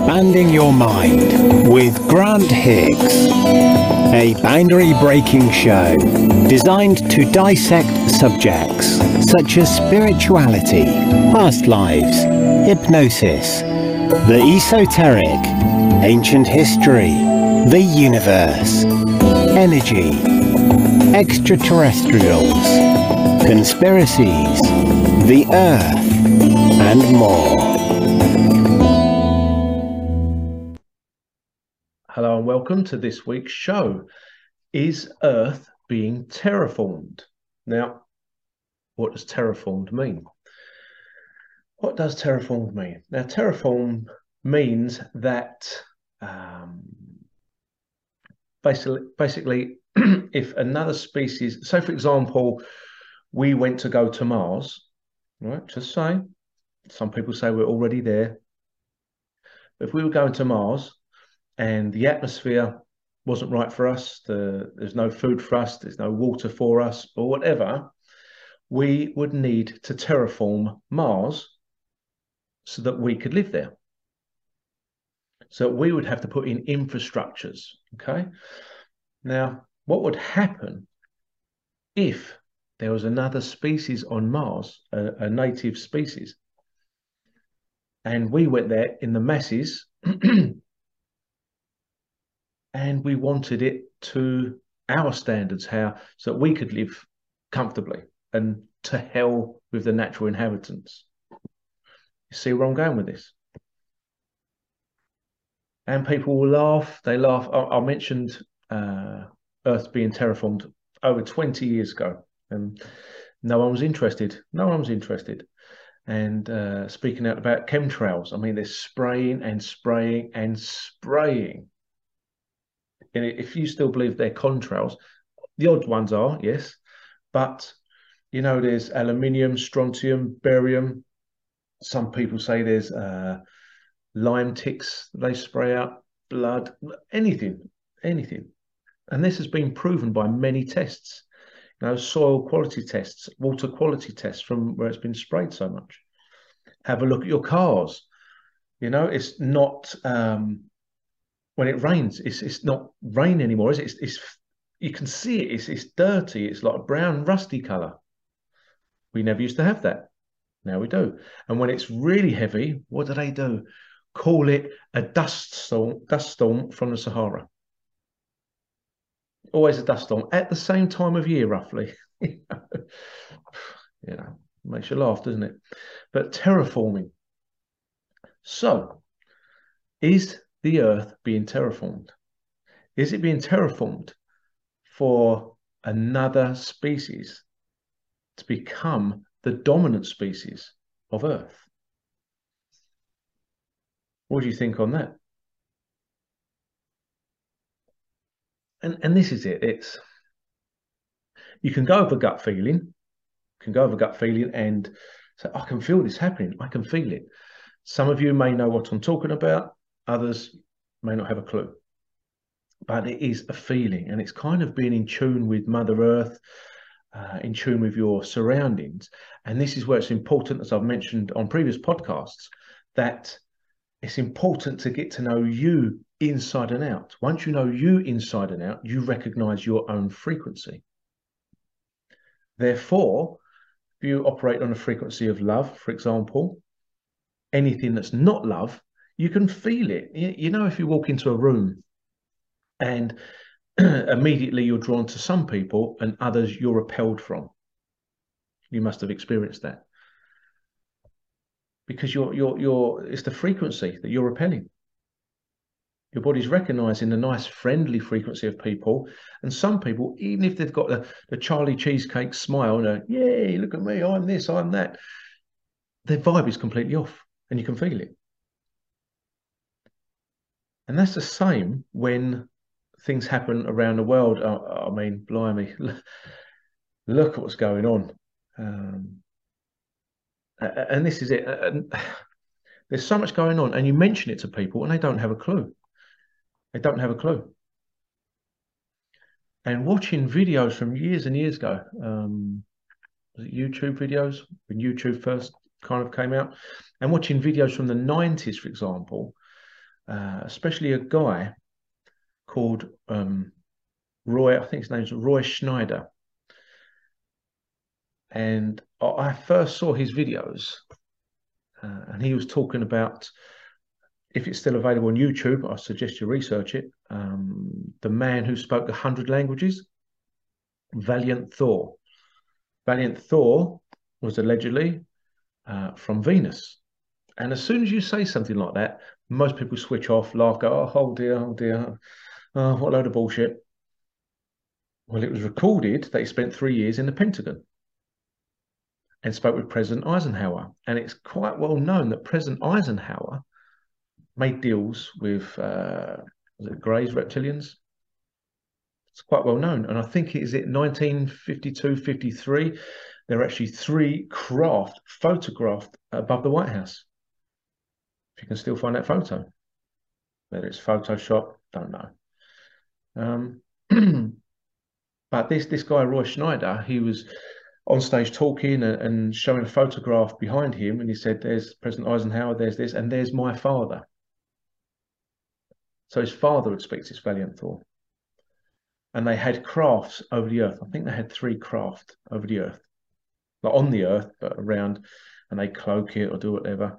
Expanding Your Mind with Grant Higgs. A boundary breaking show designed to dissect subjects such as spirituality, past lives, hypnosis, the esoteric, ancient history, the universe, energy, extraterrestrials, conspiracies, the earth, and more. Welcome to this week's show. Is Earth being terraformed? Now, what does terraformed mean? What does terraformed mean? Now, terraform means that um, basically, basically, if another species, so for example, we went to go to Mars, right? Just say, some people say we're already there. If we were going to Mars and the atmosphere wasn't right for us, the, there's no food for us, there's no water for us, or whatever, we would need to terraform Mars so that we could live there. So we would have to put in infrastructures. Okay. Now, what would happen if there was another species on Mars, a, a native species, and we went there in the masses and we wanted it to our standards, how so that we could live comfortably and to hell with the natural inhabitants. You see where I'm going with this? And people will laugh. They laugh. I, I mentioned uh, Earth being terraformed over 20 years ago, and no one was interested. No one was interested. And uh, speaking out about chemtrails, I mean, they're spraying and spraying and spraying if you still believe they're contrails, the odd ones are, yes, but you know, there's aluminium, strontium, barium. Some people say there's uh, Lyme ticks they spray out, blood, anything, anything. And this has been proven by many tests, you know, soil quality tests, water quality tests from where it's been sprayed so much. Have a look at your cars. You know, it's not um, when it rains, it's it's not rain anymore, is it? It's, it's you can see it. It's it's dirty. It's like a brown, rusty color. We never used to have that. Now we do. And when it's really heavy, what do they do? Call it a dust storm, dust storm from the Sahara. Always a dust storm at the same time of year, roughly. you know, makes you laugh, doesn't it? But terraforming. So, is the earth being terraformed? Is it being terraformed for another species to become the dominant species of earth? What do you think on that? And and this is it. It's you can go over gut feeling, you can go over gut feeling and say, I can feel this happening. I can feel it. Some of you may know what I'm talking about. Others may not have a clue. But it is a feeling, and it's kind of being in tune with Mother Earth, uh, in tune with your surroundings. And this is where it's important, as I've mentioned on previous podcasts, that it's important to get to know you inside and out. Once you know you inside and out, you recognize your own frequency. Therefore, if you operate on a frequency of love, for example, anything that's not love you can feel it. You know, if you walk into a room and immediately you're drawn to some people and others you're repelled from. You must have experienced that. Because you're you're you're it's the frequency that you're repelling. Your body's recognizing the nice friendly frequency of people. And some people, even if they've got the, the Charlie cheesecake smile and a yay, look at me, I'm this, I'm that, their vibe is completely off and you can feel it. And that's the same when things happen around the world. I, I mean, blimey, look at what's going on. Um, and this is it. And there's so much going on, and you mention it to people, and they don't have a clue. They don't have a clue. And watching videos from years and years ago, um, YouTube videos when YouTube first kind of came out, and watching videos from the 90s, for example, uh, especially a guy called um, Roy, I think his name's Roy Schneider. And I first saw his videos, uh, and he was talking about if it's still available on YouTube, I suggest you research it. Um, the man who spoke a hundred languages, Valiant Thor. Valiant Thor was allegedly uh, from Venus. And as soon as you say something like that, most people switch off, laugh, go, oh, dear, oh dear, oh, what a load of bullshit. Well, it was recorded that he spent three years in the Pentagon and spoke with President Eisenhower. And it's quite well known that President Eisenhower made deals with uh, it Greys reptilians. It's quite well known, and I think it is it 1952, 53. There are actually three craft photographed above the White House. You can still find that photo, whether it's Photoshop, don't know. Um, but this this guy Roy Schneider, he was on stage talking and, and showing a photograph behind him, and he said, "There's President Eisenhower. There's this, and there's my father." So his father would speak to this valiant Thor. And they had crafts over the earth. I think they had three craft over the earth. Not on the earth, but around, and they cloak it or do whatever.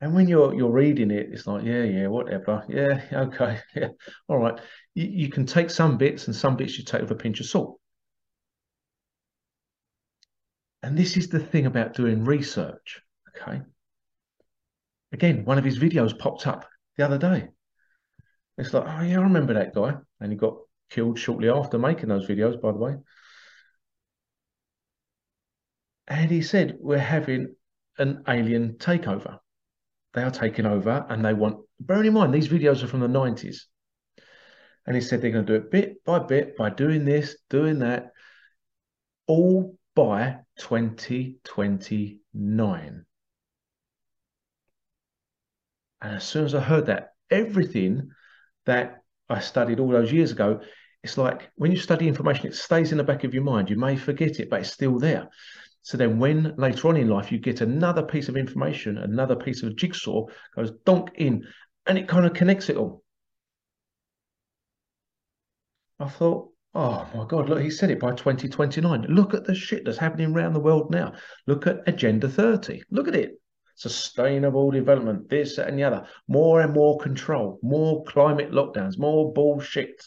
And when you're you're reading it, it's like, yeah, yeah, whatever. Yeah, okay, yeah. All right. You, you can take some bits and some bits you take with a pinch of salt. And this is the thing about doing research. Okay. Again, one of his videos popped up the other day. It's like, oh yeah, I remember that guy. And he got killed shortly after making those videos, by the way. And he said, we're having an alien takeover. They are taking over and they want, bearing in mind, these videos are from the 90s. And he said they're going to do it bit by bit by doing this, doing that, all by 2029. And as soon as I heard that, everything that I studied all those years ago, it's like when you study information, it stays in the back of your mind. You may forget it, but it's still there. So then when later on in life you get another piece of information, another piece of jigsaw goes donk in, and it kind of connects it all. I thought, oh my God, look, he said it by 2029. Look at the shit that's happening around the world now. Look at Agenda 30. Look at it sustainable development, this, and the other, more and more control, more climate lockdowns, more bullshit.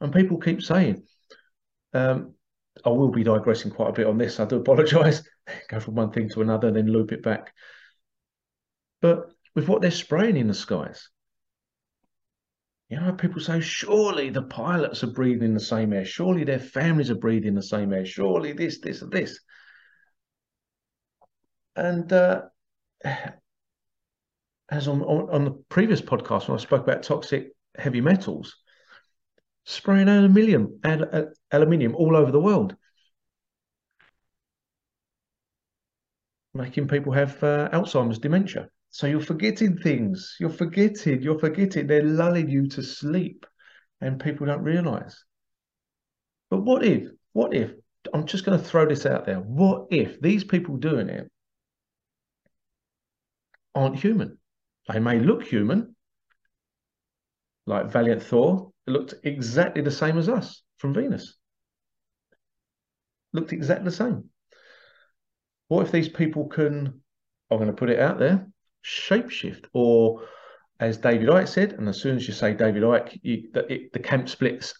And people keep saying, um, I will be digressing quite a bit on this. I do apologise. Go from one thing to another, then loop it back. But with what they're spraying in the skies, you know, people say, surely the pilots are breathing the same air. Surely their families are breathing the same air. Surely this, this, and this. And uh, as on, on, on the previous podcast when I spoke about toxic heavy metals, spraying aluminium and aluminium all over the world, making people have uh, Alzheimer's dementia. So you're forgetting things. You're forgetting. You're forgetting. They're lulling you to sleep, and people don't realise. But what if? What if? I'm just going to throw this out there. What if these people doing it aren't human. They may look human, like Valiant Thor, it looked exactly the same as us from Venus. Looked exactly the same. What if these people can, I'm going to put it out there, shapeshift, or as David Icke said, and as soon as you say David Icke, you, the, it, the camp splits.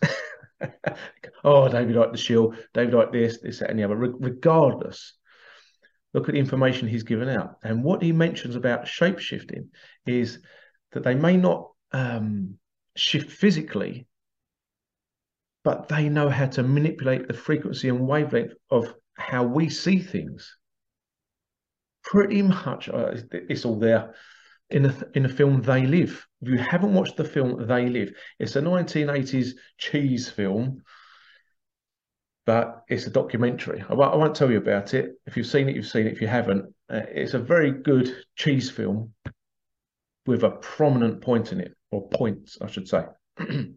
oh, David Icke the shield, David Icke this, this, that, and the other. Re- regardless, look at the information he's given out. And what he mentions about shapeshifting is that they may not um, shift physically, but they know how to manipulate the frequency and wavelength of how we see things. Pretty much, uh, it's all there in the in the film They Live. If you haven't watched the film They Live, it's a 1980s cheese film but it's a documentary. I won't, I won't, tell you about it. If you've seen it, you've seen it. If you haven't, uh, it's a very good cheese film with a prominent point in it, or points, I should say.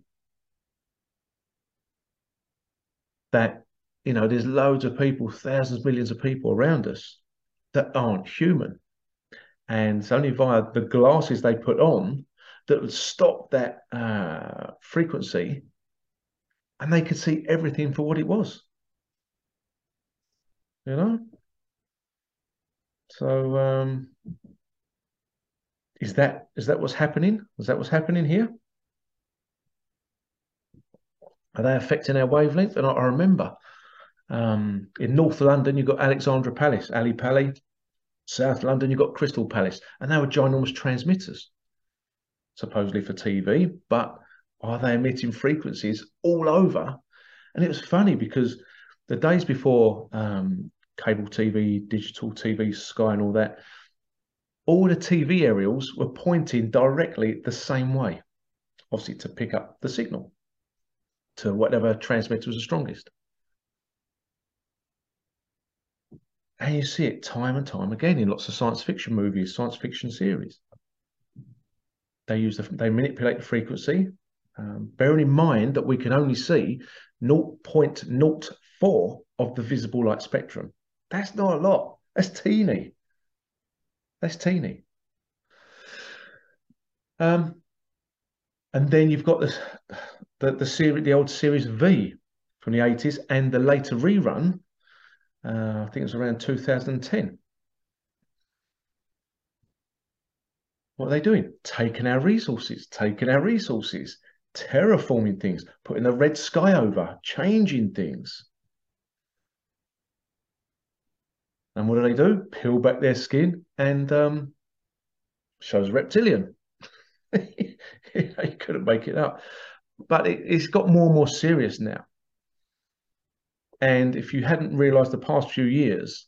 that, you know, there's loads of people, thousands, millions of people around us that aren't human. and it's only via the glasses they put on that would stop that uh, frequency, and they could see everything for what it was. You know. So um, is that is that what's happening? Is that what's happening here? Are they affecting our wavelength? And I, I remember um, in North London, you've got Alexandra Palace, Ali Pali. South London, you've got Crystal Palace, and they were ginormous transmitters, supposedly for TV, but are they emitting frequencies all over? And it was funny because the days before um, cable TV, digital TV, Sky, and all that, all the TV aerials were pointing directly the same way, obviously to pick up the signal to whatever transmitter was the strongest. And you see it time and time again in lots of science fiction movies, science fiction series. They use the, they manipulate the frequency, um, bearing in mind that we can only see 0.04 of the visible light spectrum. That's not a lot. That's teeny. That's teeny. Um, and then you've got this, the the series, the old series V from the 80s, and the later rerun. Uh, I think it was around 2010. What are they doing? Taking our resources, taking our resources, terraforming things, putting the red sky over, changing things. And what do they do? Peel back their skin and um, shows reptilian. you couldn't make it up. But it, it's got more and more serious now. And if you hadn't realized the past few years,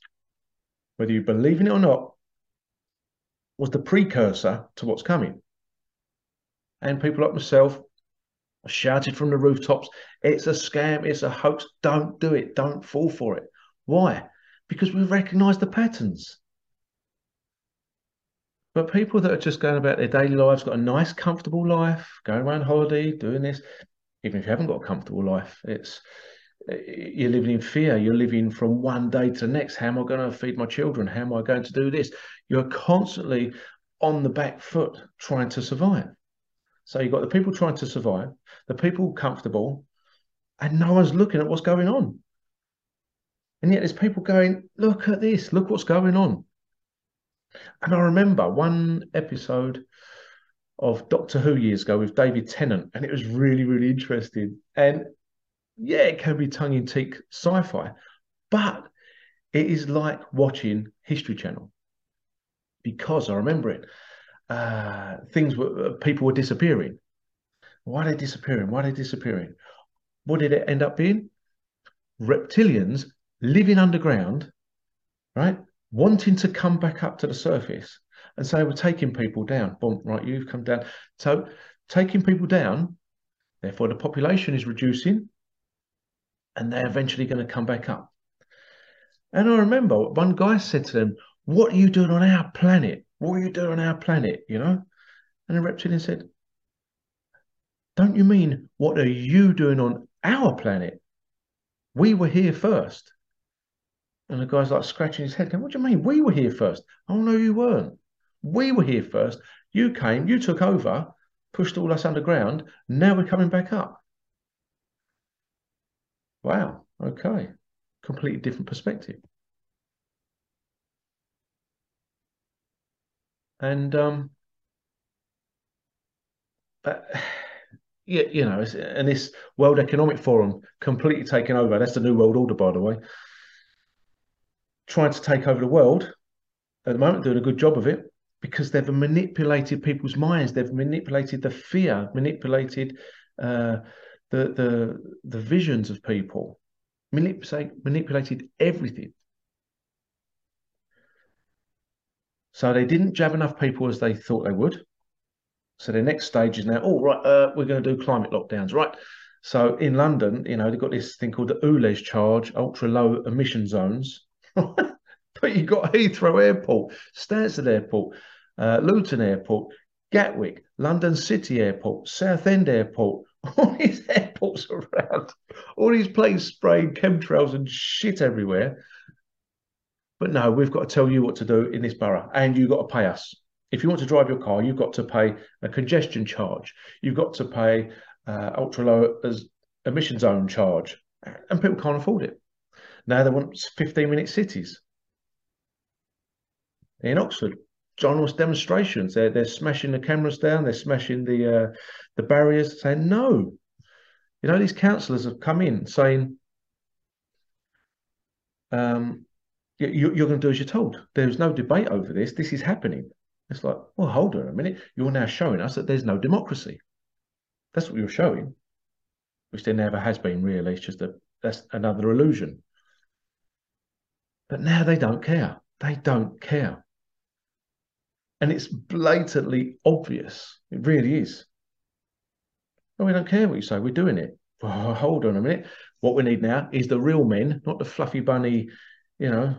whether you believe in it or not, was the precursor to what's coming. And people like myself shouted from the rooftops, it's a scam, it's a hoax, don't do it, don't fall for it. Why? Because we recognize the patterns. But people that are just going about their daily lives, got a nice, comfortable life, going around holiday, doing this, even if you haven't got a comfortable life, it's you're living in fear. You're living from one day to the next. How am I going to feed my children? How am I going to do this? You're constantly on the back foot trying to survive. So you've got the people trying to survive, the people comfortable, and no one's looking at what's going on. And yet there's people going, look at this, look what's going on. And I remember one episode of Doctor Who years ago with David Tennant, and it was really, really interesting. And yeah, it can be tongue in cheek sci fi, but it is like watching History Channel because I remember it. Uh, things were, uh, people were disappearing. Why are they disappearing? Why are they disappearing? What did it end up being? Reptilians living underground, right? Wanting to come back up to the surface. And so we're taking people down. Boom, right, you've come down. So taking people down, therefore the population is reducing and they're eventually going to come back up. And I remember one guy said to them, What are you doing on our planet? What are you doing on our planet? You know? And the reptilian said, Don't you mean what are you doing on our planet? We were here first. And the guy's like scratching his head, going, What do you mean? We were here first. Oh, no, you weren't. We were here first. You came, you took over, pushed all us underground. Now we're coming back up. Wow. Okay. Completely different perspective. And, um, but, yeah, you know, and this World Economic Forum completely taken over. That's the new world order, by the way trying to take over the world at the moment, doing a good job of it because they've manipulated people's minds. They've manipulated the fear, manipulated uh, the the the visions of people, manipulate, manipulated everything. So they didn't jab enough people as they thought they would. So the next stage is now, oh, right, uh, we're going to do climate lockdowns, right? So in London, you know, they've got this thing called the ULEZ charge, ultra low emission zones. but you've got Heathrow Airport, Stansted Airport, uh, Luton Airport, Gatwick, London City Airport, Southend Airport, all these airports around, all these planes spraying chemtrails and shit everywhere. But no, we've got to tell you what to do in this borough, and you've got to pay us. If you want to drive your car, you've got to pay a congestion charge. You've got to pay uh, ultra low as emission zone charge, and people can't afford it. Now they want 15 minute cities. In Oxford, journalist demonstrations, they're, they're smashing the cameras down, they're smashing the uh, the barriers, saying no. You know, these councillors have come in saying, um, you, you're going to do as you're told. There's no debate over this. This is happening. It's like, well, hold on a minute. You're now showing us that there's no democracy. That's what you're showing, which there never has been really. It's just a that's another illusion. But now they don't care. They don't care. And it's blatantly obvious. It really is. No, we don't care what you say. We're doing it. Oh, hold on a minute. What we need now is the real men, not the fluffy bunny, you know.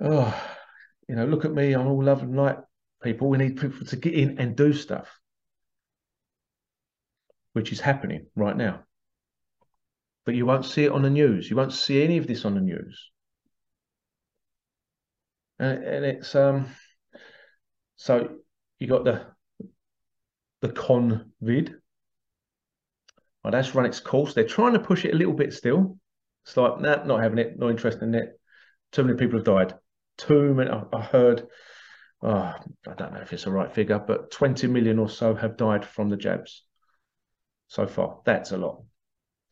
Oh, you know, look at me. I'm all love and light people. We need people to get in and do stuff, which is happening right now. But you won't see it on the news. You won't see any of this on the news. And, and it's um so you got the the con vid. Well, that's run its course. They're trying to push it a little bit still. It's like, nah, not having it, not interested in it. Too many people have died. Too many. I heard, oh, I don't know if it's the right figure, but 20 million or so have died from the jabs so far. That's a lot.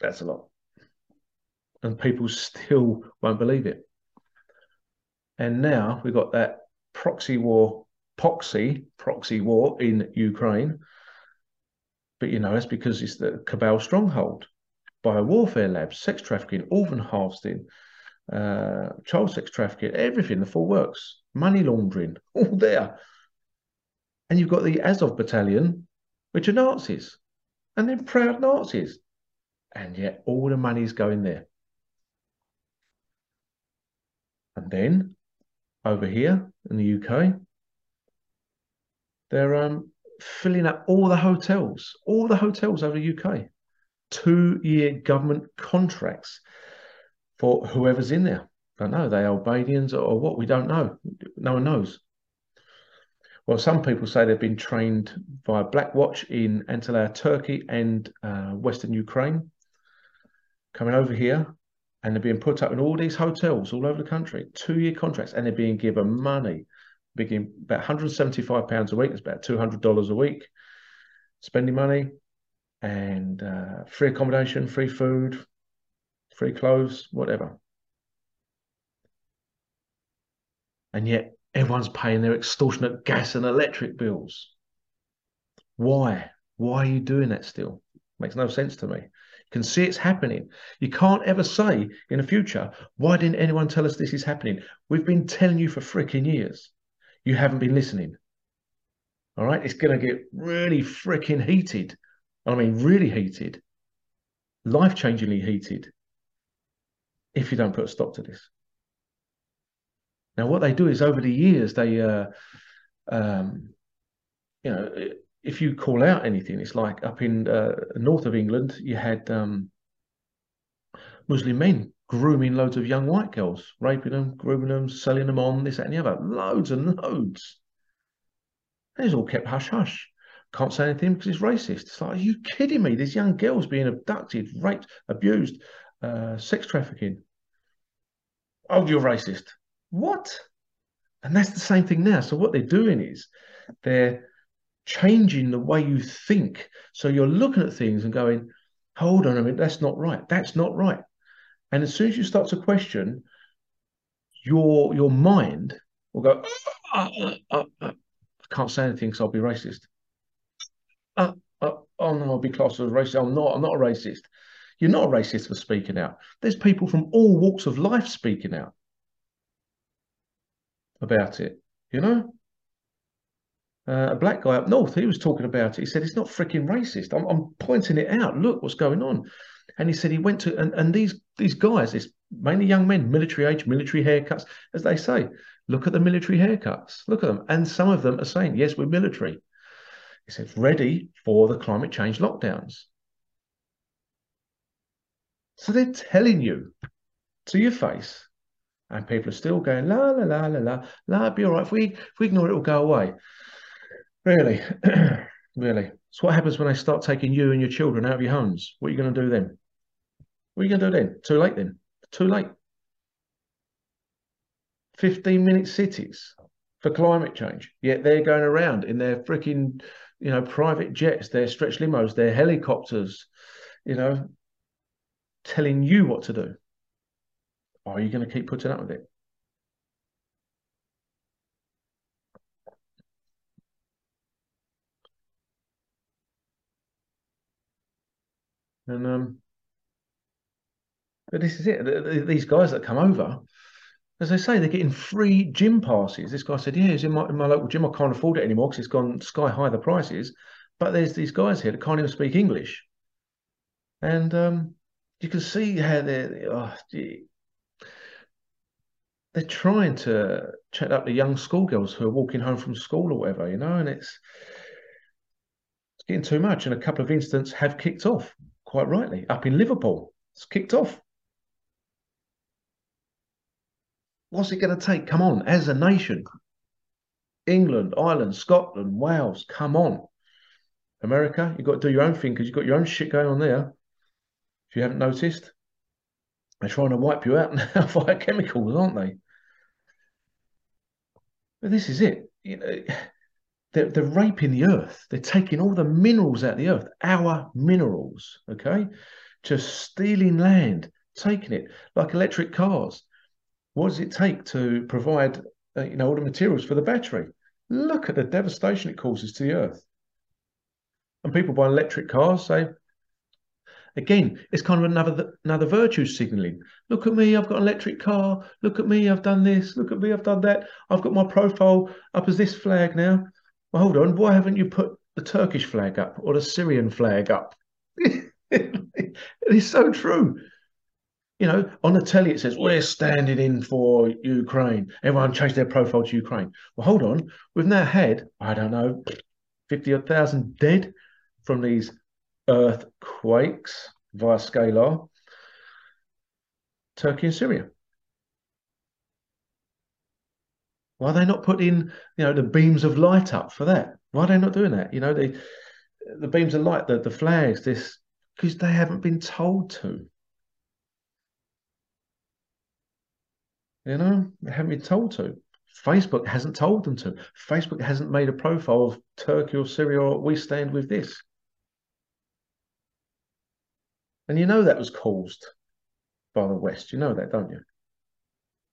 That's a lot. And people still won't believe it. And now we've got that proxy war, proxy, proxy war in Ukraine. But you know, that's because it's the cabal stronghold, biowarfare labs, sex trafficking, organ harvesting, uh, child sex trafficking, everything, the full works, money laundering, all there. And you've got the Azov battalion, which are Nazis, and they're proud Nazis. And yet all the money's going there. And then over here in the UK, they're um, filling up all the hotels, all the hotels over the UK, two year government contracts for whoever's in there. I don't know, they Albanians or what? We don't know. No one knows. Well, some people say they've been trained via Black Watch in Antalya, Turkey, and uh, Western Ukraine, coming over here, and they're being put up in all these hotels all over the country, two-year contracts, and they're being given money, being about 175 pounds a week. It's about 200 dollars a week, spending money, and uh, free accommodation, free food, free clothes, whatever. And yet everyone's paying their extortionate gas and electric bills. Why? Why are you doing that still? Makes no sense to me. Can see it's happening. You can't ever say in the future, why didn't anyone tell us this is happening? We've been telling you for freaking years. You haven't been listening. All right, it's going to get really freaking heated. I mean, really heated, life changingly heated if you don't put a stop to this. Now, what they do is over the years, they, uh, um, you know, if you call out anything, it's like up in uh, north of England, you had um, Muslim men grooming loads of young white girls, raping them, grooming them, selling them on, this, that, and the other. Loads and loads. And it's all kept hush hush. Can't say anything because it's racist. It's like, are you kidding me? These young girls being abducted, raped, abused, uh, sex trafficking. Oh, you're racist. What? And that's the same thing now. So what they're doing is they're changing the way you think. So you're looking at things and going, hold on a minute, that's not right. That's not right. And as soon as you start to question, your your mind will go, uh, uh, uh, I can't say anything because I'll be racist. Oh no, I'll be classed as racist. I'm not. I'm not a racist. You're not a racist for speaking out. There's people from all walks of life speaking out about it, you know? Uh, a black guy up north, he was talking about it. He said, it's not freaking racist. I'm, I'm, pointing it out. Look what's going on. And he said he went to, and, and these these guys, it's mainly young men, military age, military haircuts, as they say. Look at the military haircuts. Look at them. And some of them are saying, yes, we're military. He said, ready for the climate change lockdowns. So they're telling you to your face, and people are still going la la la la la la. Be all right if we if we ignore it, it'll go away. Really, really. So what happens when they start taking you and your children out of your homes? What are you going to do then? What are you going to do then? Too late then. Too late. 15 minute cities for climate change. Yet they're going around in their freaking, you know, private jets, their stretch limos, their helicopters, you know, telling you what to do. Are you going to keep putting up with it? And um, but this is it. These guys that come over, as I say, they're getting free gym passes. This guy said, "Yeah, it's in my, in my local gym. I can't afford it anymore because it's gone sky high the prices." But there's these guys here that can't even speak English, and um, you can see how they're oh, they're trying to chat up the young schoolgirls who are walking home from school or whatever, you know, and it's it's getting too much. And a couple of incidents have kicked off, quite rightly, up in Liverpool. It's kicked off. What's it going to take? Come on, as a nation. England, Ireland, Scotland, Wales, come on. America, you've got to do your own thing because you've got your own shit going on there. If you haven't noticed, they're trying to wipe you out now via chemicals, aren't they? But this is it. You know, they're, they're raping the earth. They're taking all the minerals out of the earth, our minerals, okay? Just stealing land, taking it like electric cars. What does it take to provide, uh, you know, all the materials for the battery? Look at the devastation it causes to the earth. And people buy electric cars say, again, it's kind of another another virtue signaling. Look at me, I've got an electric car. Look at me, I've done this. Look at me, I've done that. I've got my profile up as this flag now. Well, hold on, why haven't you put the Turkish flag up or the Syrian flag up? it's so true. You know, on the telly it says we're standing in for Ukraine. Everyone changed their profile to Ukraine. Well, hold on. We've now had, I don't know, 50 thousand dead from these earthquakes via scalar. Turkey and Syria. Why are they not putting, you know, the beams of light up for that? Why are they not doing that? You know, the the beams of light, the, the flags, this because they haven't been told to. You know, they haven't been told to. Facebook hasn't told them to. Facebook hasn't made a profile of Turkey or Syria or we stand with this. And you know that was caused by the West. You know that, don't you?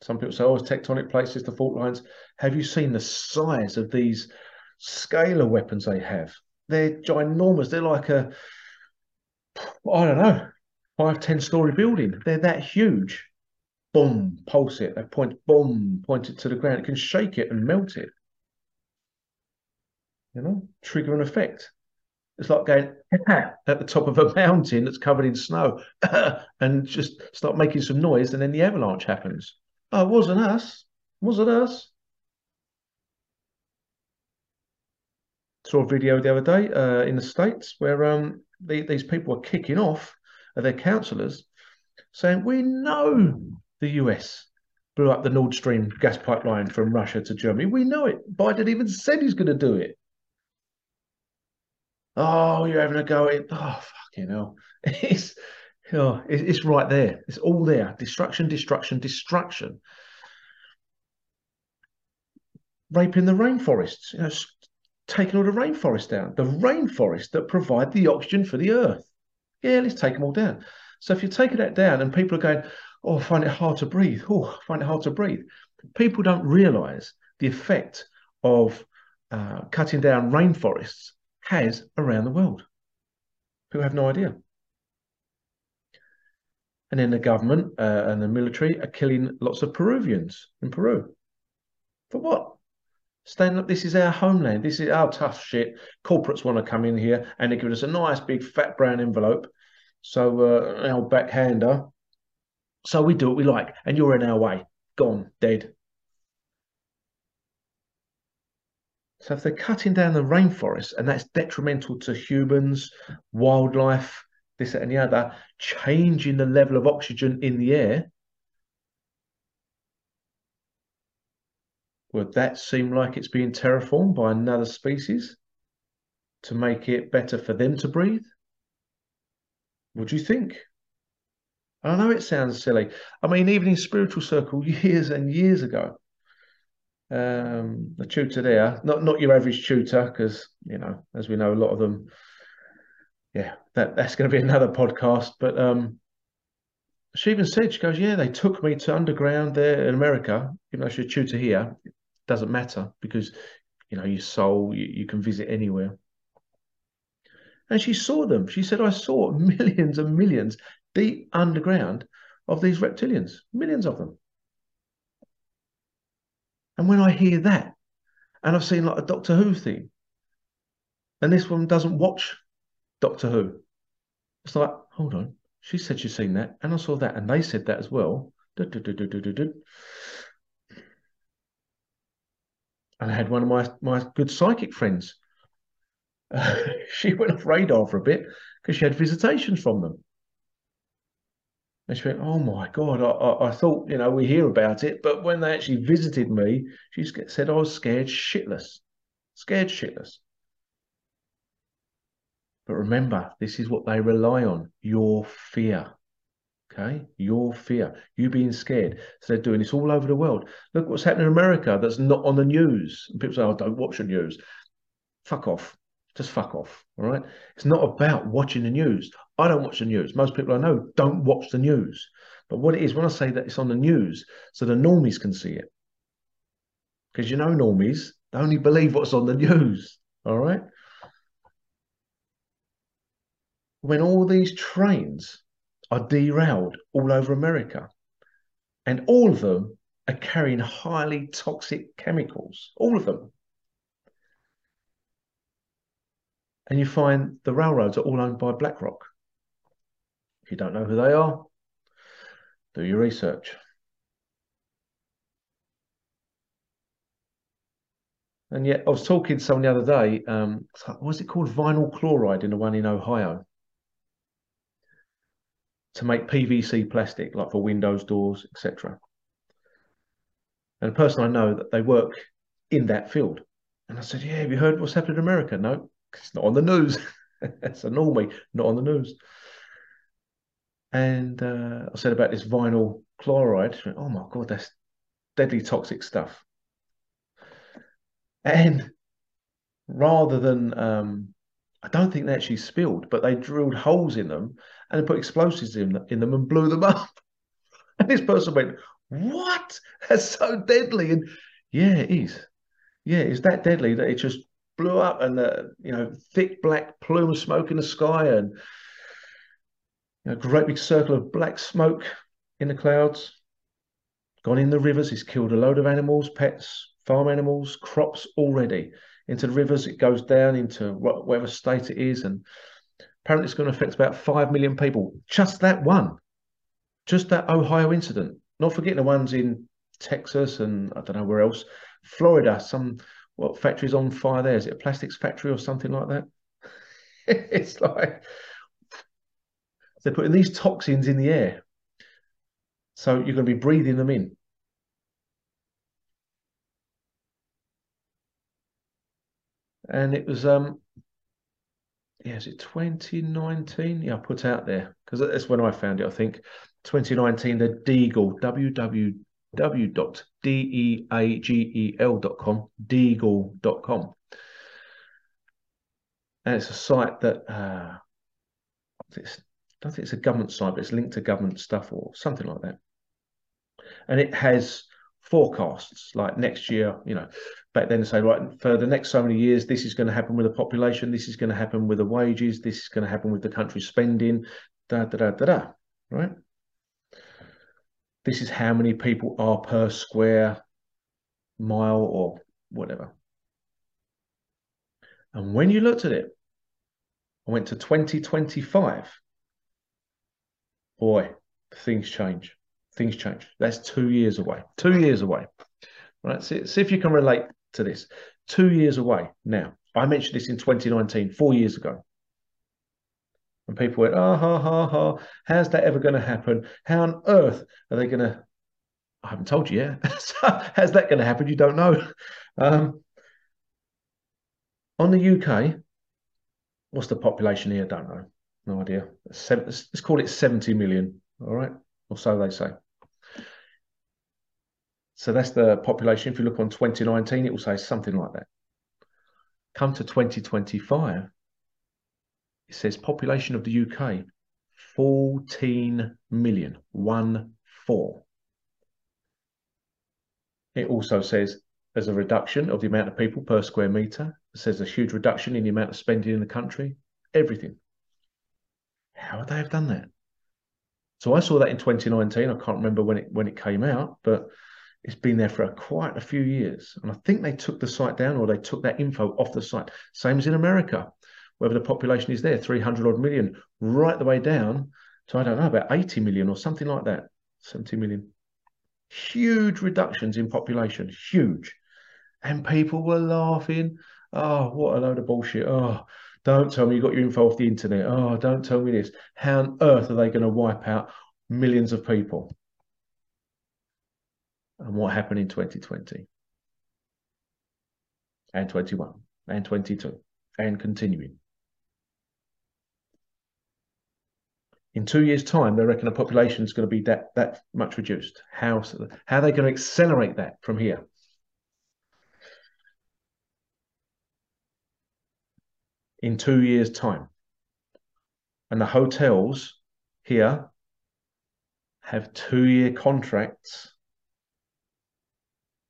Some people say, oh, it's tectonic places, the fault lines. Have you seen the size of these scalar weapons they have? They're ginormous. They're like a, I don't know, five, 10 story building. They're that huge boom, pulse it. They point, boom, point it to the ground. It can shake it and melt it. You know, trigger an effect. It's like going at the top of a mountain that's covered in snow and just start making some noise, and then the avalanche happens. Oh, it wasn't us. Was it us? Saw a video the other day uh, in the States where um, the, these people were kicking off their councillors saying, We know the US blew up the Nord Stream gas pipeline from Russia to Germany. We know it. Biden even said he's going to do it. Oh, you're having a go at oh fucking hell. It's oh, it's right there. It's all there. Destruction, destruction, destruction. Raping the rainforests, you know, taking all the rainforests down. The rainforests that provide the oxygen for the earth. Yeah, let's take them all down. So if you're taking that down and people are going, oh, I find it hard to breathe. Oh, I find it hard to breathe. People don't realize the effect of uh, cutting down rainforests has around the world. People have no idea. And then the government uh, and the military are killing lots of Peruvians in Peru. For what? Stand up, this is our homeland. This is our tough shit. Corporates want to come in here and they give us a nice big fat brown envelope. So uh, our backhander so we do what we like, and you're in our way. Gone, dead. So if they're cutting down the rainforest and that's detrimental to humans, wildlife, this and the other, changing the level of oxygen in the air, Would that seem like it's being terraformed by another species to make it better for them to breathe? Would you think? I know it sounds silly. I mean, even in spiritual circle years and years ago, um, the tutor there, not not your average tutor, because you know, as we know, a lot of them, yeah, that that's going to be another podcast. But um, she even said, she goes, yeah, they took me to underground there in America, even though she's a tutor here. It doesn't matter because you know your soul, you, you can visit anywhere. And she saw them. She said, I saw millions and millions deep underground of these reptilians, millions of them. And when I hear that, and I've seen like a Doctor Who thing, and this one doesn't watch Doctor Who, it's like, hold on, she said she's seen that, and I saw that, and they said that as well. And I had one of my, my good psychic friends. Uh, she went off radar for a bit because she had visitations from them. And she went, "Oh my god! I, I, I, thought you know we hear about it, but when they actually visited me, she said I was scared shitless, scared shitless." But remember, this is what they rely on: your fear. Okay, your fear, you being scared. So they're doing this all over the world. Look what's happening in America that's not on the news. And people say, "Oh, don't watch the news." Fuck off. Just fuck off. All right. It's not about watching the news. I don't watch the news. Most people I know don't watch the news. But what it is, when I say that it's on the news, so the normies can see it. Because you know, normies, they only believe what's on the news. All right. When all these trains are derailed all over America, and all of them are carrying highly toxic chemicals, all of them. and you find the railroads are all owned by BlackRock. If you don't know who they are, do your research. And yet, I was talking to someone the other day. Um, was it called vinyl chloride in the one in Ohio? To make PVC plastic, like for windows, doors, etc. And a person I know that they work in that field. And I said, Yeah, have you heard what's happened in America? No. It's not on the news. it's a normie, not on the news. And uh, I said about this vinyl chloride. Went, oh my god, that's deadly toxic stuff. And rather than, um, I don't think they actually spilled, but they drilled holes in them and put explosives in, in them and blew them up. And this person went, "What? That's so deadly!" And yeah, it is. Yeah, it's that deadly that it just blew up and the you know thick black plume of smoke in the sky and you know, great big circle of black smoke in the clouds. Gone in the rivers. It's killed a load of animals, pets, farm animals, crops already. Into the rivers, it goes down into whatever state it is, and apparently it's going to affect about five million people. Just that one, just that Ohio incident. Not forgetting the ones in Texas and I don't know where else, Florida. Some what factory's on fire there? Is it a plastics factory or something like that? it's like they're putting these toxins in the air. So you're going to be breathing them in. And it was um yeah, is it 2019? Yeah, I put out there because that's when I found it, I think. 2019, the Deagel, www.deagel.com, deagel.com. And it's a site that uh, it's, I don't think it's a government site, but it's linked to government stuff or something like that. And it has forecasts like next year, you know, back then say, right, for the next so many years, this is going to happen with the population, this is going to happen with the wages, this is going to happen with the country spending, da da da da da, right? this is how many people are per square mile or whatever. And when you looked at it, I went to 2025. Boy, things change. Things change. That's two years away. Two years away. Right. See, see if you can relate to this. Two years away now. I mentioned this in 2019, four years ago. And people went, oh, ha, ha, ha, how's that ever going to happen? How on earth are they going to I haven't told you yet. so how's that going to happen? You don't know. Um, on the UK, what's the population here? Don't know. No idea. Let's call it 70 million. All right. Or so they say. So that's the population. If you look on 2019, it will say something like that. Come to 2025, it says population of the UK 14 million, one four. It also says there's a reduction of the amount of people per square meter. It says a huge reduction in the amount of spending in the country. Everything. How would they have done that? So I saw that in 2019. I can't remember when it when it came out, but it's been there for a, quite a few years. And I think they took the site down or they took that info off the site. Same as in America, whether the population is there, 300 odd million, right the way down to, I don't know, about 80 million or something like that, 70 million. Huge reductions in population, huge. And people were laughing. Oh, what a load of bullshit. Oh, don't tell me you got your info off the internet. Oh, don't tell me this. How on earth are they going to wipe out millions of people? And what happened in 2020 and 21 and 22 and continuing. In two years' time, they reckon the population is going to be that, that much reduced. How, how are they going to accelerate that from here? In two years' time. And the hotels here have two year contracts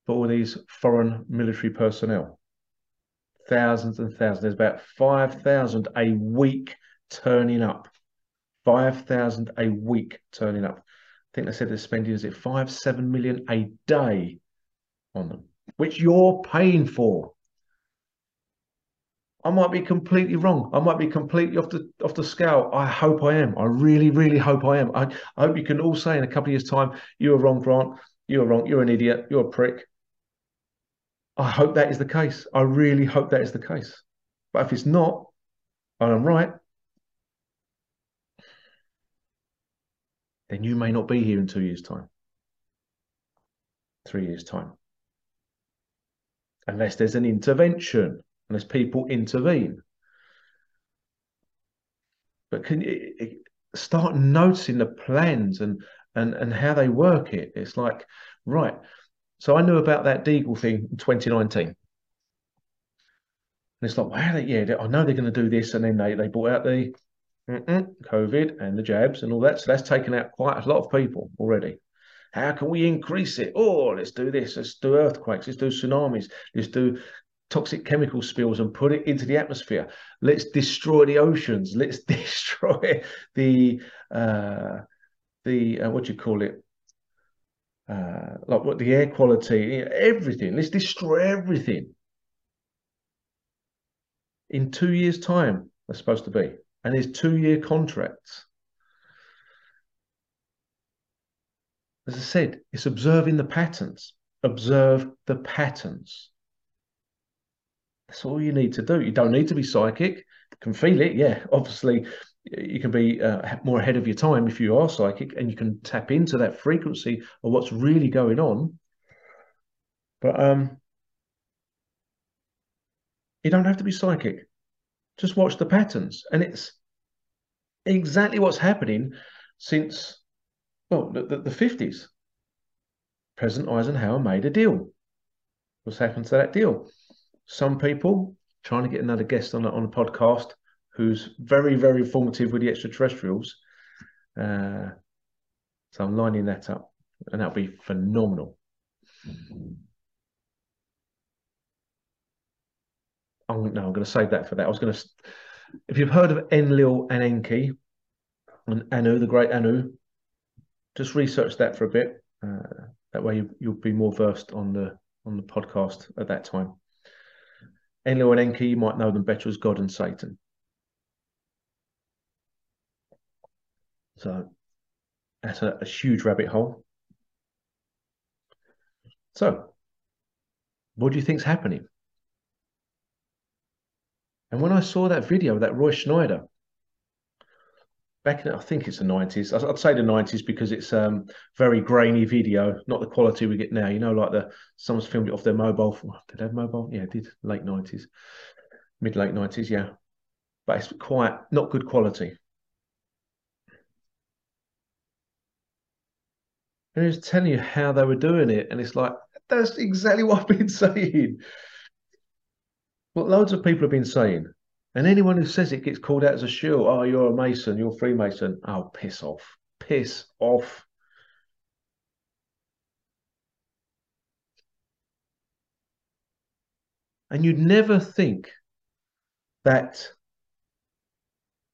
for all these foreign military personnel. Thousands and thousands. There's about 5,000 a week turning up. 5,000 a week turning up. I think they said they're spending, is it five, seven million a day on them, which you're paying for. I might be completely wrong. I might be completely off the off the scale. I hope I am. I really, really hope I am. I, I hope you can all say in a couple of years' time, you were wrong, Grant. You were wrong. You're an idiot. You're a prick. I hope that is the case. I really hope that is the case. But if it's not, and I'm right, then you may not be here in two years' time, three years' time. Unless there's an intervention, unless people intervene. But can you eh, eh, start noticing the plans and and and how they work it? It's like, right, so I knew about that Deagel thing in 2019. And it's like, wow, yeah, I know they're going to do this. And then they, they brought out the COVID and the jabs and all that. So that's taken out quite a lot of people already. How can we increase it? Oh, let's do this. Let's do earthquakes. Let's do tsunamis. Let's do toxic chemical spills and put it into the atmosphere. Let's destroy the oceans. Let's destroy the uh, the uh, what do you call it? Uh, like what the air quality, everything. Let's destroy everything. In two years' time, they're supposed to be, and there's two-year contracts. As I said, it's observing the patterns. Observe the patterns. That's all you need to do. You don't need to be psychic. You can feel it, yeah. Obviously, you can be uh, more ahead of your time if you are psychic and you can tap into that frequency of what's really going on. But um you don't have to be psychic. Just watch the patterns. And it's exactly what's happening since well the, the, the 50s president eisenhower made a deal. What's happened to that deal? Some people trying to get another guest on on a podcast who's very, very formative with the extraterrestrials. Uh, so I'm lining that up, and that'll be phenomenal. I'm, no, I'm going to save that for that. I was going to, if you've heard of Enlil and Enki and Anu, the great Anu, just research that for a bit. Uh, that way you, you'll be more versed on the on the podcast at that time. Enlil and Enki, you might know them better as God and Satan. So that's a, a huge rabbit hole. So, what do you think's happening? And when I saw that video, that Roy Schneider, back in I think it's the nineties. I'd say the nineties because it's um very grainy video, not the quality we get now. You know, like the someone's filmed it off their mobile. Did they have mobile? Yeah, did late nineties, mid late nineties. Yeah, but it's quite not good quality. And he was telling you how they were doing it, and it's like that's exactly what I've been saying. What loads of people have been saying. And anyone who says it gets called out as a shill. Oh, you're a Mason, you're a Freemason. Oh, piss off. Piss off. And you'd never think that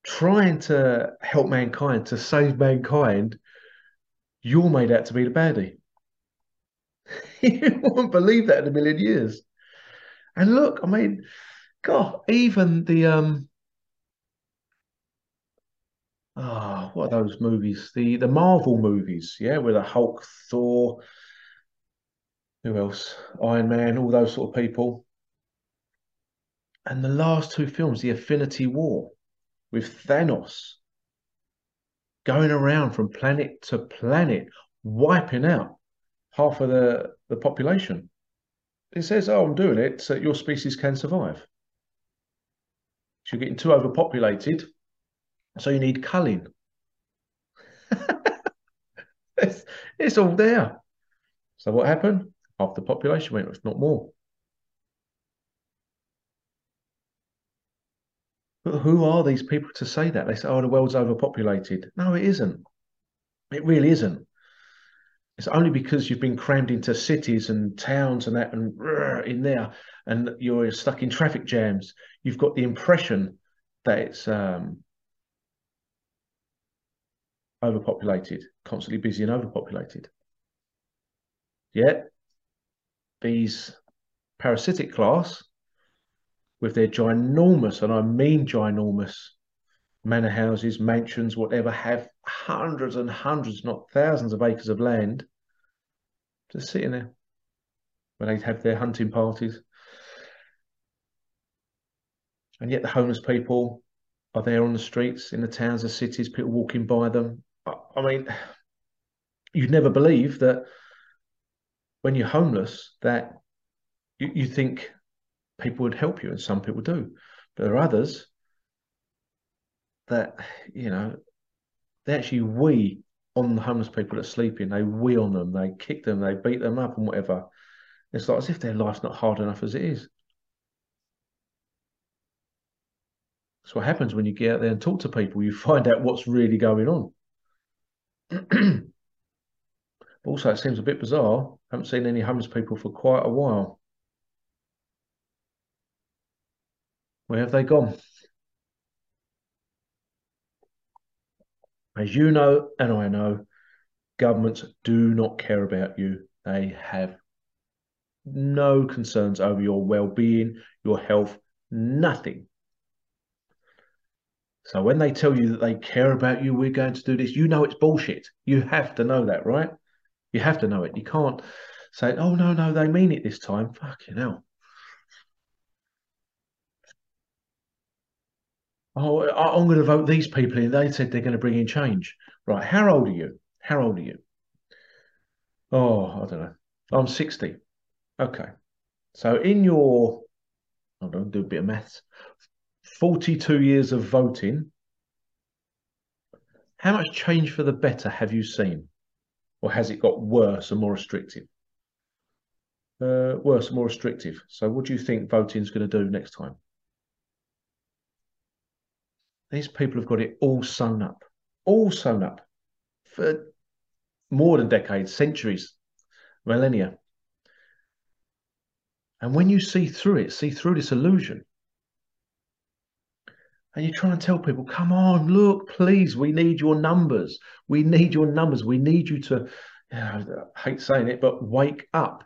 trying to help mankind, to save mankind, you're made out to be the baddie. you wouldn't believe that in a million years. And look, I mean, God, even the um oh, what are those movies? The the Marvel movies, yeah, with the Hulk, Thor, who else? Iron Man, all those sort of people. And the last two films, the Infinity War, with Thanos going around from planet to planet, wiping out half of the, the population. It says, oh, I'm doing it so your species can survive. So you're getting too overpopulated, so you need culling. it's, it's all there. So what happened? Half the population went, if not more. Who are these people to say that? They say, oh, the world's overpopulated. No, it isn't. It really isn't. It's only because you've been crammed into cities and towns and that and in there, and you're stuck in traffic jams. You've got the impression that it's um, overpopulated, constantly busy and overpopulated. Yet these parasitic class, with their ginormous, and I mean ginormous, manor houses, mansions, whatever, have hundreds and hundreds, not thousands of acres of land just sitting there when they have their hunting parties. And yet the homeless people are there on the streets, in the towns, the cities, people walking by them. I mean, you'd never believe that when you're homeless that you, you think people would help you, and some people do. But there are others that you know they actually wee on the homeless people that are sleeping. They wee on them, they kick them, they beat them up, and whatever. It's like as if their life's not hard enough as it is. That's what happens when you get out there and talk to people. You find out what's really going on. but also, it seems a bit bizarre. I haven't seen any homeless people for quite a while. Where have they gone? As you know, and I know, governments do not care about you. They have no concerns over your well being, your health, nothing. So when they tell you that they care about you, we're going to do this, you know it's bullshit. You have to know that, right? You have to know it. You can't say, oh, no, no, they mean it this time. Fucking hell. Oh, I'm going to vote these people in. They said they're going to bring in change. Right. How old are you? How old are you? Oh, I don't know. I'm 60. Okay. So in your, hold on, do a bit of maths. 42 years of voting. How much change for the better have you seen? Or has it got worse and more restrictive? Uh, worse more restrictive. So what do you think voting is going to do next time? These people have got it all sewn up, all sewn up for more than decades, centuries, millennia. And when you see through it, see through this illusion, and you try and tell people, come on, look, please, we need your numbers. We need your numbers. We need you to, you know, I hate saying it, but wake up.